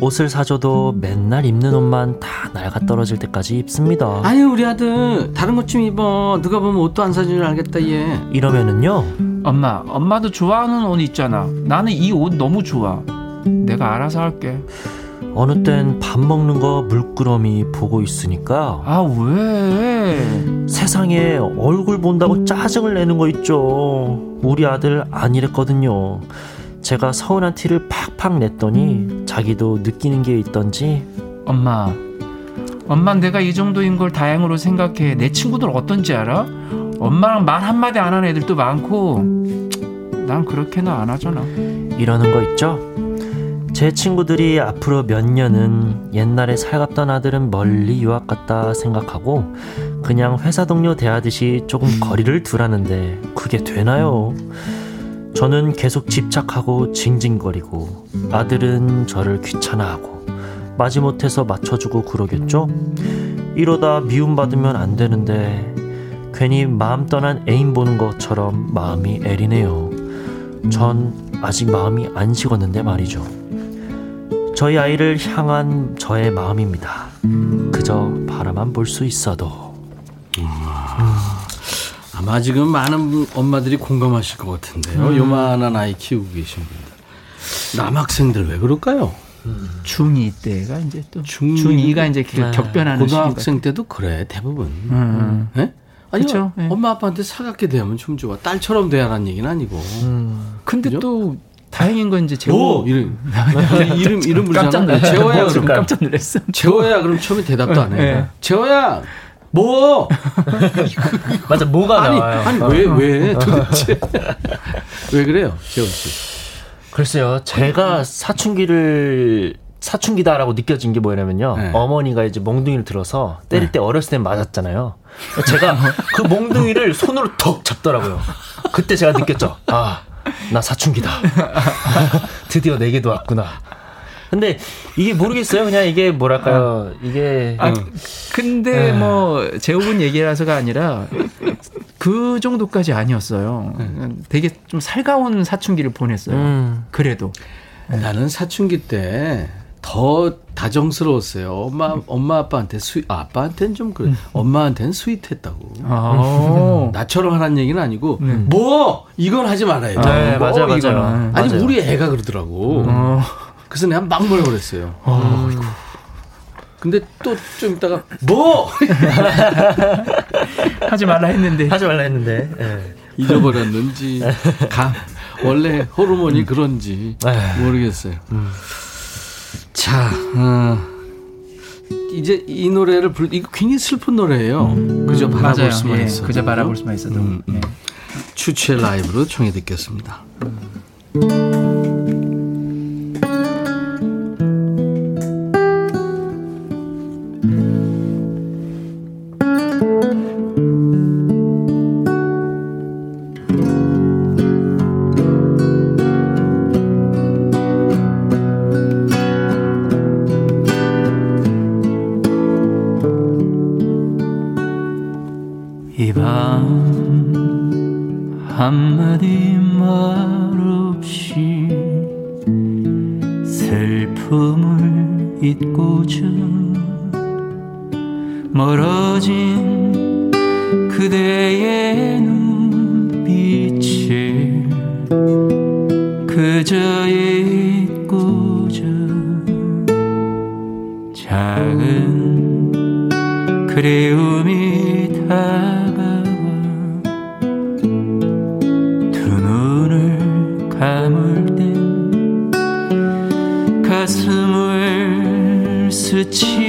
Speaker 6: 옷을 사줘도 맨날 입는 옷만 다 낡아 떨어질 때까지 입습니다.
Speaker 1: 아유 우리 아들 다른 것좀 입어 누가 보면 옷도 안 사주는 줄 알겠다 얘
Speaker 6: 이러면은요.
Speaker 5: 엄마 엄마도 좋아하는 옷 있잖아. 나는 이 옷 너무 좋아. 내가 알아서 할게.
Speaker 6: 어느 땐 밥 먹는 거 물끄러미 보고 있으니까
Speaker 5: 아 왜?
Speaker 6: 세상에 얼굴 본다고 짜증을 내는 거 있죠. 우리 아들 아니랬거든요. 제가 서운한 티를 팍팍 냈더니 자기도 느끼는 게 있던지
Speaker 5: 엄마 엄마 내가 이 정도인 걸 다행으로 생각해. 내 친구들 어떤지 알아? 엄마랑 말 한마디 안 하는 애들도 많고 난 그렇게는 안 하잖아.
Speaker 6: 이러는 거 있죠? 제 친구들이 앞으로 몇 년은 옛날에 살갑던 아들은 멀리 유학 갔다 생각하고 그냥 회사 동료 대하듯이 조금 거리를 두라는데 그게 되나요? 저는 계속 집착하고 징징거리고 아들은 저를 귀찮아하고 마지못해서 맞춰주고 그러겠죠? 이러다 미움받으면 안 되는데 괜히 마음 떠난 애인 보는 것처럼 마음이 애리네요. 전 아직 마음이 안 식었는데 말이죠. 저희 아이를 향한 저의 마음입니다. 그저 바라만 볼 수 있어도.
Speaker 1: 아마 지금 많은 분- 엄마들이 공감하실 것 같은데요 요만한 아이 키우고 계신 분들 남학생들 왜 그럴까요?
Speaker 5: 중2 때가 이제 또
Speaker 1: 중-
Speaker 5: 중2가 이제 그
Speaker 6: 네.
Speaker 5: 격변하는 시기가
Speaker 1: 고등학생 때도 그래 대부분
Speaker 5: 음.
Speaker 1: 예? 아니
Speaker 5: 그쵸, 예.
Speaker 1: 엄마 아빠한테 사갑게 대하면 좀 좋아 딸처럼 대하라는 얘기는 아니고
Speaker 5: 근데
Speaker 1: 그죠?
Speaker 5: 또 다행인 건 이제
Speaker 1: 뭐
Speaker 5: 재호
Speaker 1: 이름 이름 이름
Speaker 5: 깜짝
Speaker 1: 부르잖아.
Speaker 5: 놀랐어요.
Speaker 1: 재호야
Speaker 5: 지금
Speaker 1: 그럼
Speaker 5: 깜짝 놀랐어.
Speaker 1: 재호야 그럼 처음에 대답도 안 해.
Speaker 5: 네.
Speaker 1: 재호야 뭐
Speaker 6: 맞아 뭐가
Speaker 1: 아니
Speaker 6: 나와요.
Speaker 1: 아니 왜왜 도대체 왜 그래요 재호 씨?
Speaker 6: 글쎄요, 제가 사춘기를 사춘기다라고 느껴진 게 뭐냐면요.
Speaker 1: 네.
Speaker 6: 어머니가 이제 몽둥이를 들어서 때릴 때 어렸을 땐 맞았잖아요. 제가 그 몽둥이를 손으로 턱 잡더라고요. 그때 제가 느꼈죠. 아, 나 사춘기다. 드디어 내게도 왔구나. 근데 이게 모르겠어요. 그냥 이게 뭐랄까요. 이게
Speaker 5: 아, 근데
Speaker 6: 네.
Speaker 5: 뭐 재호분 얘기라서가 아니라 그 정도까지 아니었어요. 되게 좀 살가운 사춘기를 보냈어요.
Speaker 6: 음.
Speaker 5: 그래도
Speaker 1: 나는 사춘기 때 더 다정스러웠어요. 엄마 엄마 아빠한테 스 아, 아빠한테는 좀 그래. 엄마한테는 스윗했다고.
Speaker 5: 아,
Speaker 1: 나처럼 하라는 얘기는 아니고 뭐 이건 하지 말아야 돼.
Speaker 6: 네,
Speaker 1: 뭐
Speaker 6: 맞아요, 맞아요.
Speaker 1: 이거는. 아니
Speaker 6: 맞아요.
Speaker 1: 우리 애가 그러더라고.
Speaker 5: 어,
Speaker 1: 그래서 내가 막 뭐라 그랬어요. 어이구. 근데 또 좀 있다가 뭐
Speaker 5: 하지 말라 했는데
Speaker 6: 하지 말라 했는데. 예.
Speaker 1: 잊어버렸는지 가 원래 호르몬이 그런지
Speaker 6: 에휴.
Speaker 1: 모르겠어요. 자, 어, 이제 이 노래를 불 이거 굉장히 슬픈 노래예요. 그저 바라볼
Speaker 5: 맞아요.
Speaker 1: 수만
Speaker 5: 예,
Speaker 1: 있어.
Speaker 5: 그저 바라볼 수만 있어도.
Speaker 1: 음, 음.
Speaker 5: 예.
Speaker 1: 추추의 라이브로 청해 듣겠습니다.
Speaker 5: 한마디 말 없이 슬픔을 잊고자 멀어진 그대의 눈빛을 그저 잊고자 작은 그리움이 다 가슴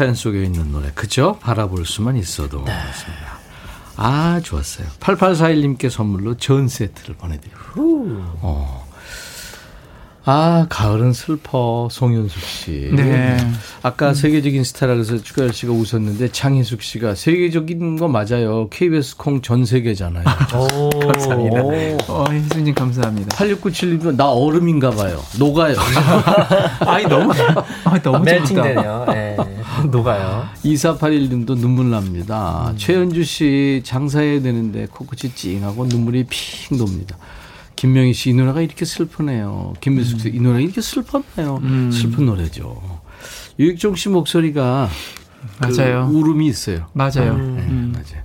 Speaker 1: 사연 속에 있는 노래 그죠? 바라볼 수만 있어도
Speaker 6: 네.
Speaker 1: 아 좋았어요. 8841님께 선물로 전 세트를 보내드리고 어. 아 가을은 슬퍼 송윤숙 씨.
Speaker 5: 네.
Speaker 1: 아까 세계적인 스타라 그래서 추가열 씨가 웃었는데 장희숙 씨가 세계적인 거 맞아요. KBS 콩 전 세계잖아요.
Speaker 6: 오,
Speaker 5: 감사합니다. 어, 희수님 감사합니다.
Speaker 1: 8697님도 나 얼음인가 봐요. 녹아요.
Speaker 5: 아니 너무 아, 너무.
Speaker 6: 멜팅되네요. 네. 녹아요.
Speaker 1: 2481님도 눈물 납니다. 최은주 씨 장사해야 되는데 코끝이 찡하고 눈물이 핑 돕니다. 김명희 씨 이 노래가 이렇게 슬프네요. 김민숙 씨이 노래가 이렇게 슬펐나요? 슬픈 노래죠. 유익종 씨 목소리가 그
Speaker 5: 맞아요.
Speaker 1: 울음이 있어요.
Speaker 5: 맞아요.
Speaker 1: 네,
Speaker 5: 음.
Speaker 1: 맞아요.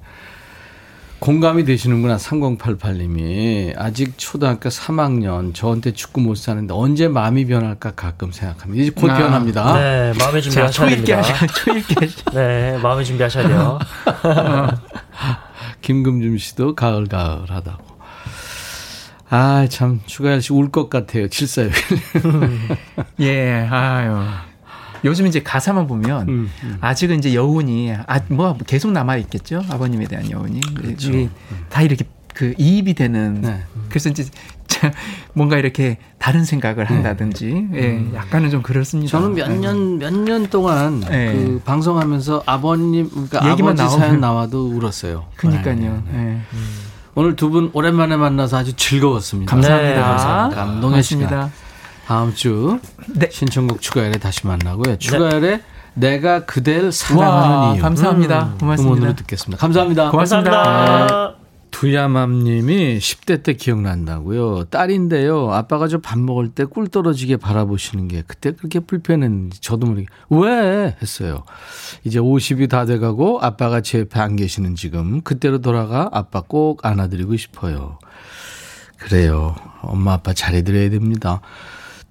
Speaker 1: 공감이 되시는구나 3088님이 아직 초등학교 3학년 저한테 축구 못 사는데 언제 마음이 변할까 가끔 생각합니다. 이제 곧
Speaker 5: 아,
Speaker 1: 변합니다.
Speaker 6: 네, 마음의
Speaker 5: 자,
Speaker 6: 준비 하셔야
Speaker 5: 초읽기
Speaker 6: 됩니다.
Speaker 5: 하셔, 초읽기 하셔.
Speaker 6: 네, 마음의 준비 하셔야 돼요.
Speaker 1: 김금준 씨도 가을 가을 하다고. 아, 참, 추가열 씨 울 것 같아요. 7461.
Speaker 5: 예, 아유. 요즘 이제 가사만 보면
Speaker 1: 음,
Speaker 5: 아직은 이제 여운이 아 뭐 계속 남아 있겠죠 아버님에 대한 여운이 이게 다 이렇게 그 이입이 되는
Speaker 1: 네.
Speaker 5: 그래서 이제 자, 뭔가 이렇게 다른 생각을 한다든지 예, 약간은 좀 그렇습니다.
Speaker 1: 저는 몇 년, 몇 년 동안
Speaker 5: 네.
Speaker 1: 그 방송하면서 아버님, 그러니까
Speaker 5: 얘기만
Speaker 1: 아버지
Speaker 5: 나오면-
Speaker 1: 사연 나와도 울었어요.
Speaker 5: 그러니까요.
Speaker 1: 네.
Speaker 5: 예.
Speaker 1: 오늘 두 분 오랜만에 만나서 아주 즐거웠습니다.
Speaker 5: 감사합니다.
Speaker 6: 네, 감사합니다.
Speaker 5: 고맙습니다.
Speaker 1: 다음 주
Speaker 5: 네.
Speaker 1: 신청곡 추가열에 다시 만나고요. 추가열에 내가 그댈 사랑하는
Speaker 5: 와,
Speaker 1: 이유.
Speaker 5: 감사합니다.
Speaker 1: 음원으로
Speaker 5: 고맙습니다.
Speaker 1: 듣겠습니다. 감사합니다.
Speaker 5: 고맙습니다.
Speaker 6: 감사합니다.
Speaker 1: 두야맘님이 10대 때 기억난다고요. 딸인데요. 아빠가 저 밥 먹을 때 꿀 떨어지게 바라보시는 게 그때 그렇게 불편했는지 저도 모르게 왜 했어요. 이제 50이 다 돼가고 아빠가 제 옆에 안 계시는 지금 그때로 돌아가 아빠 꼭 안아드리고 싶어요. 그래요. 엄마 아빠 잘해드려야 됩니다.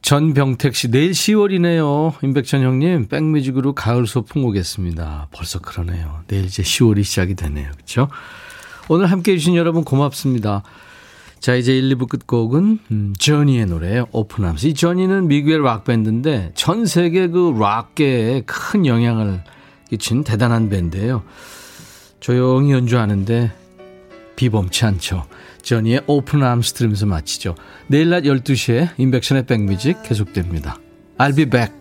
Speaker 1: 전병택 씨 내일 10월이네요. 임백천 형님 백뮤직으로 가을 소풍 오겠습니다. 벌써 그러네요. 내일 이제 10월이 시작이 되네요. 그렇죠? 오늘 함께 해 주신 여러분 고맙습니다. 자 이제 1, 2부 끝곡은 음, 저니의 노래예요. 오픈함스. 이 저니는 미국의 락밴드인데 전 세계 그 락계에 큰 영향을 끼친 대단한 밴드예요. 조용히 연주하는데 비범치 않죠. 저니의 오픈함스 들으면서 마치죠. 내일 낮 12시에 인백션의 백뮤직 계속됩니다. I'll be back.